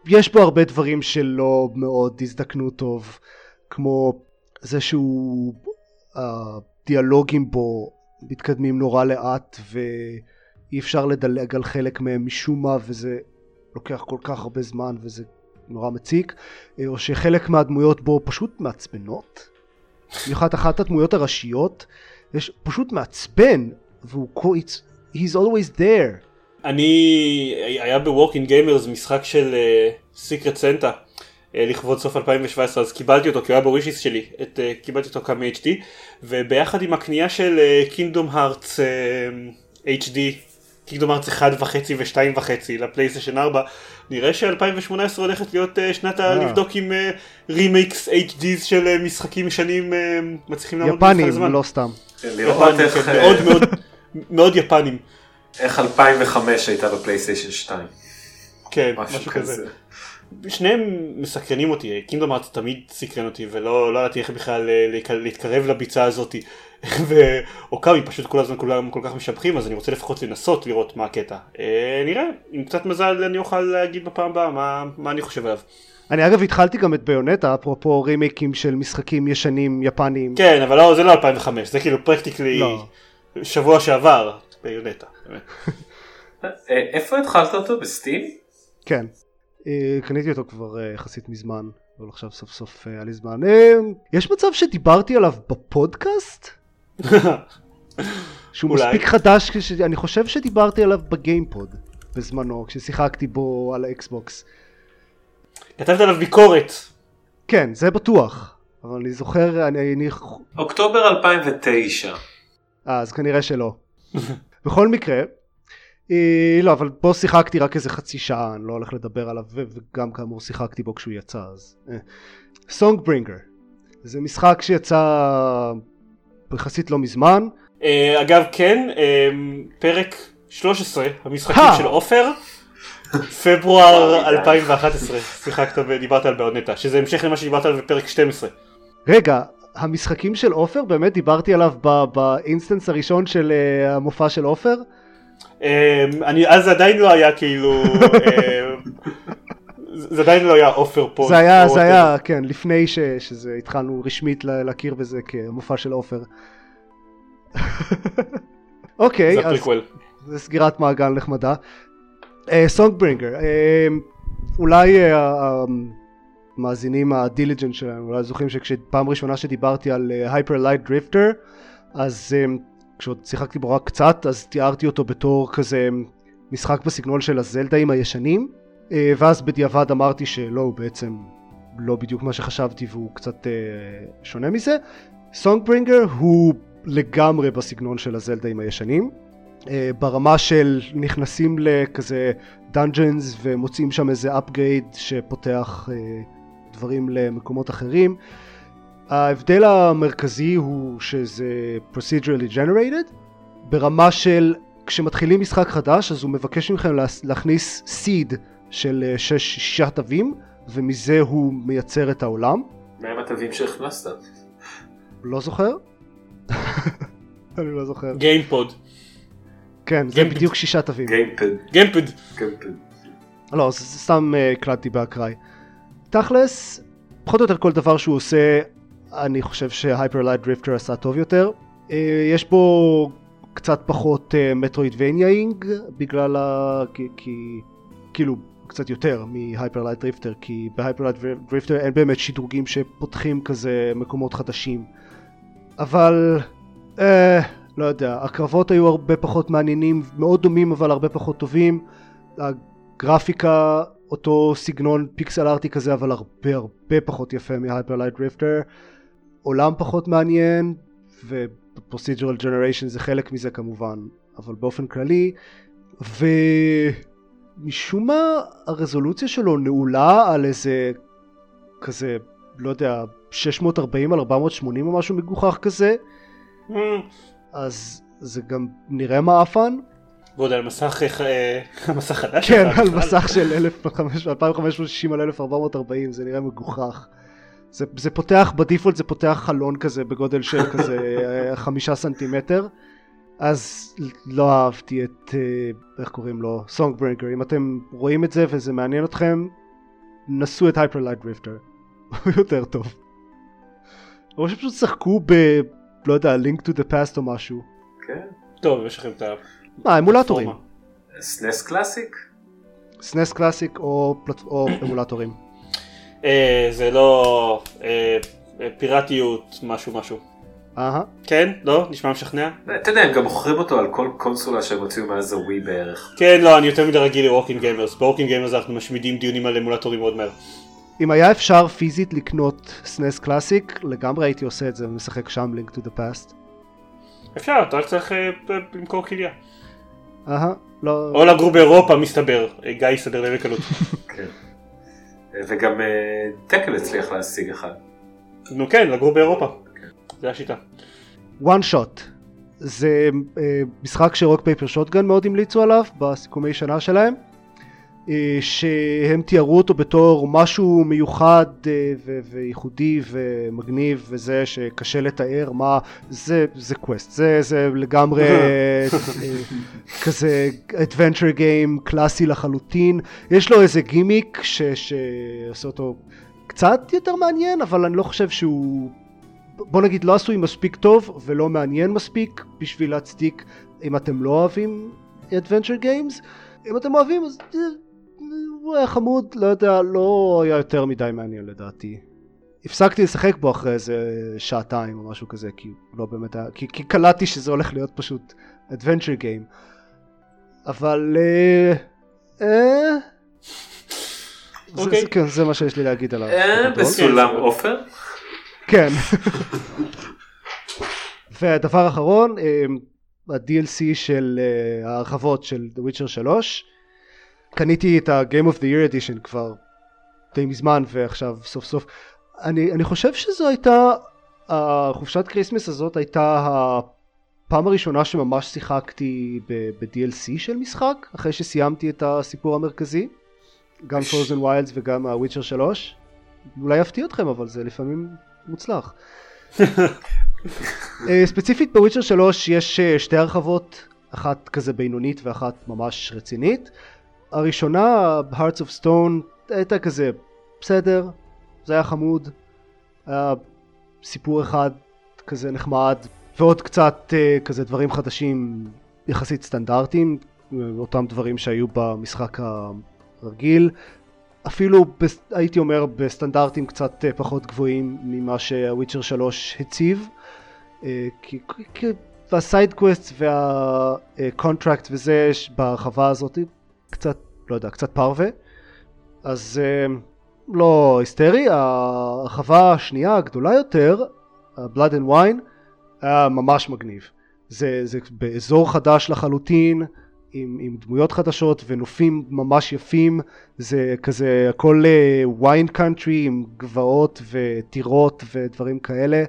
Speaker 2: יש בו הרבה דברים שלא מאוד הזדקנו טוב, כמו זה שהוא, הדיאלוגים בו מתקדמים נורא לאט ואי אפשר לדלג על חלק מהם משום מה וזה לוקח כל כך הרבה זמן וזה נורא מציק, או שחלק מהדמויות בו פשוט מעצבנות. במיוחד אחת הדמויות הראשיות, יש פשוט מעצבן, והוא, he's always there.
Speaker 1: אני, היה ב Working Gamers משחק של סיקרט uh, סנטה uh, לכבוד סוף 2017 אז קיבלתי אותו כי הוא היה בווישיס שלי, את, uh, קיבלתי אותו כמה HD וביחד עם הקנייה של קינגדום הארטס HD, קינגדום הארטס 1 וחצי ו2 וחצי לפלייסטיישן 4 נראה ש-2018 הולכת להיות uh, שנת ה... לבדוק עם רימייקס uh, HDs של uh, משחקים ישנים uh, מצליחים
Speaker 2: לעמוד יפנים, לא סתם.
Speaker 3: לראות איך...
Speaker 1: מאוד מאוד מאוד יפנים.
Speaker 3: איך 2005 הייתה בפלייסטיישן 2.
Speaker 1: כן, משהו, משהו כזה. כזה. שניהם מסקרנים אותי, קינגדום ארץ תמיד סקרן אותי ולא לא ידעתי איך בכלל אה, להתקרב לביצה הזאתי. ואוקאמי פשוט כל הזמן כולם כל כך משבחים אז אני רוצה לפחות לנסות לראות מה הקטע. אה, נראה, עם קצת מזל אני אוכל להגיד בפעם הבאה מה, מה אני חושב עליו.
Speaker 2: אני אגב התחלתי גם את ביונטה אפרופו רימיקים של משחקים ישנים יפניים.
Speaker 1: כן אבל לא, זה לא 2005 זה כאילו practically לא. שבוע שעבר Bayonetta.
Speaker 3: אה, איפה התחלת אותו? ב Steam?
Speaker 2: כן. אה, קניתי אותו כבר אה, יחסית מזמן, אבל עכשיו סוף סוף היה לי זמן. יש מצב שדיברתי עליו בפודקאסט? שהוא מספיק חדש, אני חושב שדיברתי עליו בגיימפוד בזמנו, כששיחקתי בו על ה Xbox.
Speaker 1: כתבת עליו ביקורת.
Speaker 2: כן, זה בטוח. אבל אני זוכר, אני...
Speaker 3: אוקטובר 2009.
Speaker 2: אה, אז כנראה שלא. בכל מקרה, אה, לא, אבל פה שיחקתי רק איזה חצי שעה, אני לא הולך לדבר עליו, וגם כאמור שיחקתי בו כשהוא יצא, אז... סונג אה. ברינגר, זה משחק שיצא יחסית לא מזמן.
Speaker 1: אה, אגב, כן, אה, פרק 13, המשחקים! של עופר, פברואר 2011, שיחקת ודיברת על באונטה, שזה המשך למה שדיברת עליו בפרק 12.
Speaker 2: רגע, המשחקים של עופר, באמת דיברתי עליו באינסטנס הראשון של אה, המופע של עופר?
Speaker 1: אה, אני, אז עדיין לא היה כאילו, אה, זה עדיין לא היה עופר פה.
Speaker 2: זה היה, זה. היה, כן, לפני ש, שזה התחלנו רשמית לה- להכיר בזה כמופע של עופר. אוקיי,
Speaker 1: זה
Speaker 2: אז
Speaker 1: הפריקוול.
Speaker 2: זה סגירת מעגל נחמדה. Songbringer, אולי המאזינים ה diligent שלנו אולי זוכרים שכשפעם ראשונה שדיברתי על Hyper Light Drifter, אז אה, כשעוד שיחקתי בו רק קצת, אז תיארתי אותו בתור כזה משחק בסגנון של הזלדאים הישנים, אה, ואז בדיעבד אמרתי שלא, הוא בעצם לא בדיוק מה שחשבתי והוא קצת אה, שונה מזה. Songbringer הוא לגמרי בסגנון של הזלדאים הישנים. אה, ברמה של נכנסים לכזה dungeons ומוצאים שם איזה upgrade שפותח אה, דברים למקומות אחרים. ההבדל המרכזי הוא שזה procedurally generated ברמה של כשמתחילים משחק חדש אז הוא מבקש מכם לה- להכניס seed של אה, שש, שישה תווים ומזה הוא מייצר את העולם.
Speaker 3: מה הם התווים שהכנסת?
Speaker 2: לא זוכר? אני לא זוכר.
Speaker 1: גיימפוד.
Speaker 2: כן, זה. בדיוק שישה תווים.
Speaker 3: גיימפד.
Speaker 1: גיימפד.
Speaker 3: גיימפד.
Speaker 2: לא, סתם אה, הקלטתי באקראי. תכלס, פחות או יותר כל דבר שהוא עושה, אני חושב ש Hyper Light Drifter עשה טוב יותר. אה, יש בו קצת פחות metroidvania-ing, בגלל ה... כי, כי... כאילו, קצת יותר מ Hyper Light Drifter, כי ב Hyper Light Drifter אין באמת שדרוגים שפותחים כזה מקומות חדשים. אבל... אה, לא יודע, הקרבות היו הרבה פחות מעניינים, מאוד דומים אבל הרבה פחות טובים. גרפיקה אותו סגנון pixel arty כזה אבל הרבה הרבה פחות יפה מ Hyper Light Drifter עולם פחות מעניין ופרוסיג'רל ג'נריישן זה חלק מזה כמובן אבל באופן כללי ומשום מה הרזולוציה שלו נעולה על איזה כזה לא יודע 640 על 480 או משהו מגוחך כזה.
Speaker 1: Mm,
Speaker 2: אז זה גם נראה מעפן
Speaker 1: ועוד על מסך, אה, המסך חדש.
Speaker 2: כן, על. מסך של 2560 על 1440 זה נראה מגוחך. זה, זה פותח ב default זה פותח חלון כזה בגודל של כזה אה, חמישה סנטימטר אז לא אהבתי את אה, איך קוראים לו Songbringer אם אתם רואים את זה וזה מעניין אתכם נסו את Hyper Light Drifter הוא יותר טוב. או שפשוט שחקו ב... לא יודע Link to the Past או משהו.
Speaker 3: כן.
Speaker 1: טוב, יש לכם את ה...
Speaker 2: מה אמולטורים.
Speaker 3: SNES Classic?
Speaker 2: SNES Classic או, פלט... או אמולטורים.
Speaker 1: אה, זה לא אה, אה, פיראטיות משהו משהו.
Speaker 2: אהה.
Speaker 1: כן? לא? נשמע משכנע?
Speaker 3: אתה יודע, הם גם מוכרים אותו על כל קונסולה שהם הוציאו מאז הווי בערך.
Speaker 1: כן, לא, אני יותר מדי רגיל ל Working Gamers. ב Working Gamers אנחנו משמידים דיונים על אמולטורים מאוד מהר.
Speaker 2: אם היה אפשר פיזית לקנות SNES Classic, לגמרי הייתי עושה את זה ומשחק שם Link to the Past.
Speaker 1: אפשר, אתה רק צריך למכור כליה.
Speaker 2: אהה, לא...
Speaker 1: או לגור באירופה מסתבר. אה, גיא יסתדר להם בקלות.
Speaker 3: כן. וגם אה, טקל הצליח להשיג אחד.
Speaker 1: נו כן, לגור באירופה. זה השיטה.
Speaker 2: וואן שוט. זה אה, משחק שרוק פייפר שוטגן מאוד המליצו עליו בסיכומי שנה שלהם. אה, שהם תיארו אותו בתור משהו מיוחד אה, ו- וייחודי ומגניב וזה שקשה לתאר מה זה זה quest זה זה לגמרי אה, כזה adventure game קלאסי לחלוטין. יש לו איזה גימיק ש- שעושה אותו קצת יותר מעניין אבל אני לא חושב שהוא בוא נגיד לא עשוי מספיק טוב ולא מעניין מספיק בשביל להצדיק אם אתם לא אוהבים adventure games. אם אתם אוהבים אז הוא היה חמוד לא יודע לא היה יותר מדי מעניין לדעתי הפסקתי לשחק בו אחרי איזה שעתיים או משהו כזה כי הוא לא באמת היה כי, כי קלטתי שזה הולך להיות פשוט adventure game אבל אה, אה, זה,
Speaker 1: אוקיי.
Speaker 2: זה, כן, זה מה שיש לי להגיד עליו.
Speaker 3: אה. בסולם עופר?
Speaker 2: כן. והדבר האחרון, אה, ה-DLC של אה, ההרחבות של The Witcher 3. קניתי את ה-Game of the Year Edition כבר די מזמן ועכשיו סוף סוף. אני, אני חושב שזו הייתה, החופשת Christmas הזאת הייתה הפעם הראשונה שממש שיחקתי ב-DLC של משחק, אחרי שסיימתי את הסיפור המרכזי. גם Frozen Wilds וגם ה-Witcher 3. אולי יפתיע אתכם אבל זה לפעמים מוצלח. אה, ספציפית ב Witcher 3 יש אה, שתי הרחבות, אחת כזה בינונית ואחת ממש רצינית. הראשונה, Hearts of Stone, הייתה כזה בסדר, זה היה חמוד, היה סיפור אחד כזה נחמד, ועוד קצת אה, כזה דברים חדשים יחסית סטנדרטיים, אותם דברים שהיו במשחק הרגיל, אפילו הייתי אומר בסטנדרטים קצת פחות גבוהים ממה שה Witcher 3 הציב. אה, כי, כי וה side quest וה contract וזה בהרחבה הזאת קצת, לא יודע, קצת פרווה. אז אה, לא היסטרי, ההרחבה השנייה הגדולה יותר, ה-Blood and Wine, היה ממש מגניב. זה, זה באזור חדש לחלוטין, עם, עם דמויות חדשות ונופים ממש יפים, זה כזה הכל ויין uh, קאנטרי עם גבעות וטירות ודברים כאלה.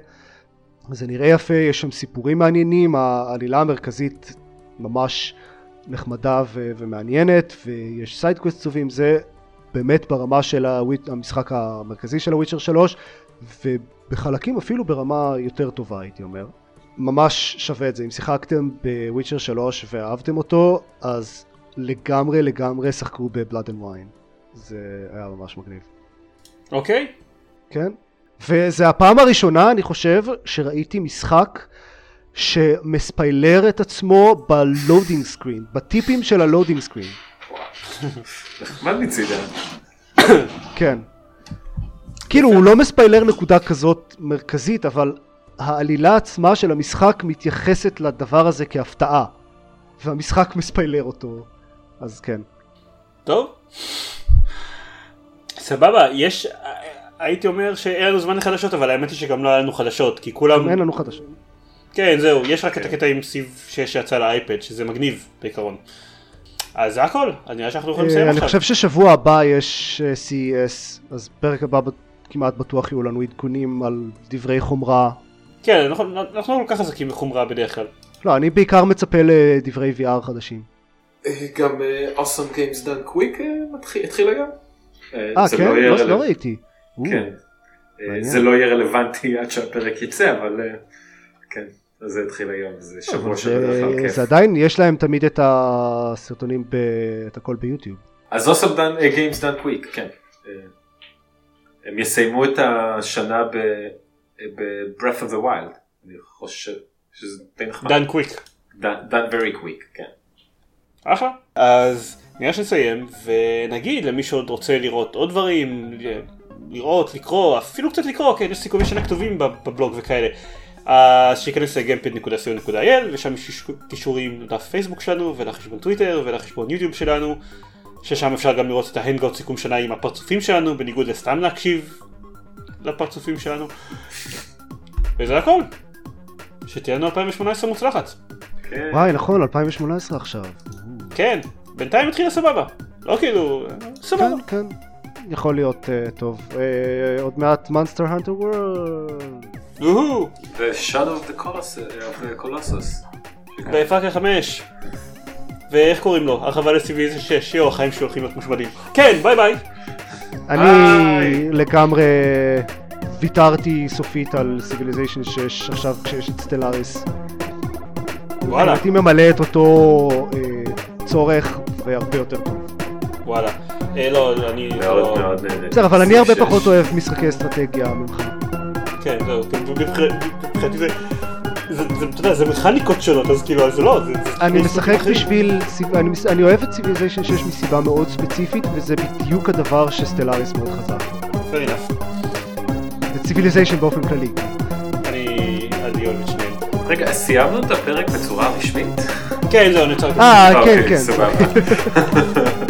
Speaker 2: זה נראה יפה, יש שם סיפורים מעניינים, העלילה המרכזית ממש נחמדה ו- ומעניינת, ויש side quests טובים, זה באמת ברמה של הוויט, המשחק המרכזי של ה Witcher 3, ובחלקים אפילו ברמה יותר טובה הייתי אומר. ממש שווה את זה, אם שיחקתם ב Witcher 3 ואהבתם אותו, אז לגמרי לגמרי שחקו ב Blood and Wine. זה היה ממש מגניב.
Speaker 1: אוקיי. Okay.
Speaker 2: כן. וזה הפעם הראשונה, אני חושב, שראיתי משחק שמספיילר את עצמו ב loading screen, בטיפים של ה loading screen.
Speaker 3: נחמד מצידה.
Speaker 2: כן. כאילו הוא לא מספיילר נקודה כזאת מרכזית, אבל העלילה עצמה של המשחק מתייחסת לדבר הזה כהפתעה. והמשחק מספיילר אותו, אז כן.
Speaker 1: טוב. סבבה, יש הייתי אומר שאין לנו זמן לחדשות, אבל האמת היא שגם לא היה לנו חדשות, כי כולם...
Speaker 2: אין לנו חדשות.
Speaker 1: כן, זהו, יש רק את הקטע עם סיב 6 שיצא לאייפד, שזה מגניב בעיקרון. אז זה הכל, אני נראה שאנחנו יכולים לסיים
Speaker 2: עכשיו. אני חושב ששבוע הבא יש אה, CES, אז פרק הבא כמעט בטוח יהיו לנו עדכונים על דברי חומרה.
Speaker 1: כן, אנחנו לא כל כך חזקים בחומרה בדרך כלל.
Speaker 2: לא, אני בעיקר מצפה לדברי VR חדשים.
Speaker 3: אה, גם אה, Awesome Games Done Quick התחיל היום.
Speaker 2: אה, כן? לא, לא ראיתי.
Speaker 3: כן. אה, זה לא יהיה רלוונטי עד שהפרק יצא, אבל אה, כן, זה התחיל היום, זה שבוע שבדרך כלל כיף.
Speaker 2: זה עדיין, יש להם תמיד את הסרטונים, את הכל ביוטיוב.
Speaker 3: אז אוסם דן, גיימס דן קוויק, כן. אה, הם יסיימו את השנה ב-Breath of the Wild, אני חושב שזה די נחמד.
Speaker 1: דן קוויק.
Speaker 3: דן very quick, כן.
Speaker 1: אחלה. אז נראה שנסיים, ונגיד למי שעוד רוצה לראות עוד דברים, לראות, לקרוא, אפילו קצת לקרוא, כן, יש סיכומים שנה כתובים בבלוג וכאלה. אז שייכנס ל-gamepad.co.il ושם יש קישורים לדף פייסבוק שלנו ולחשבון טוויטר ולחשבון יוטיוב שלנו ששם אפשר גם לראות את ההנגאוט סיכום שנה עם הפרצופים שלנו בניגוד לסתם להקשיב לפרצופים שלנו. וזה הכל. שתהיה לנו 2018 מוצלחת.
Speaker 2: כן. וואי נכון 2018 עכשיו.
Speaker 1: כן בינתיים התחילה סבבה. לא כאילו סבבה.
Speaker 2: כן כן. יכול להיות אה, טוב. אה, עוד מעט Monster Hunter World.
Speaker 3: The Shadow of the Colossus.
Speaker 1: ב Far Cry 5. ואיך קוראים לו? הרחבה ל Civilization 6, יו, החיים שלי הולכים להיות מושמדים. כן, ביי ביי.
Speaker 2: אני לגמרי ויתרתי סופית על Civilization 6 עכשיו כשיש את Stellaris. וואלה. הייתי ממלא את אותו אה, צורך והרבה יותר טוב.
Speaker 1: וואלה. אה, לא, אני...
Speaker 3: מאוד לא- מאוד נהנה.
Speaker 2: בסדר, אבל אני הרבה פחות אוהב משחקי אסטרטגיה ממך.
Speaker 1: כן, זהו, מבחינתי זה... אתה יודע, זה מכניקות שונות, אז כאילו, זה לא,
Speaker 2: אני משחק בשביל, אני אוהב את ציוויליזיישן 6 מסיבה מאוד ספציפית, וזה בדיוק הדבר שסטלאריס מאוד חזק.
Speaker 1: fair enough.
Speaker 2: ציוויליזיישן באופן כללי.
Speaker 1: אני אוהב את שניהם.
Speaker 3: רגע, סיימנו את הפרק בצורה רשמית?
Speaker 1: כן, זהו, אני צריך...
Speaker 2: אה, כן, כן.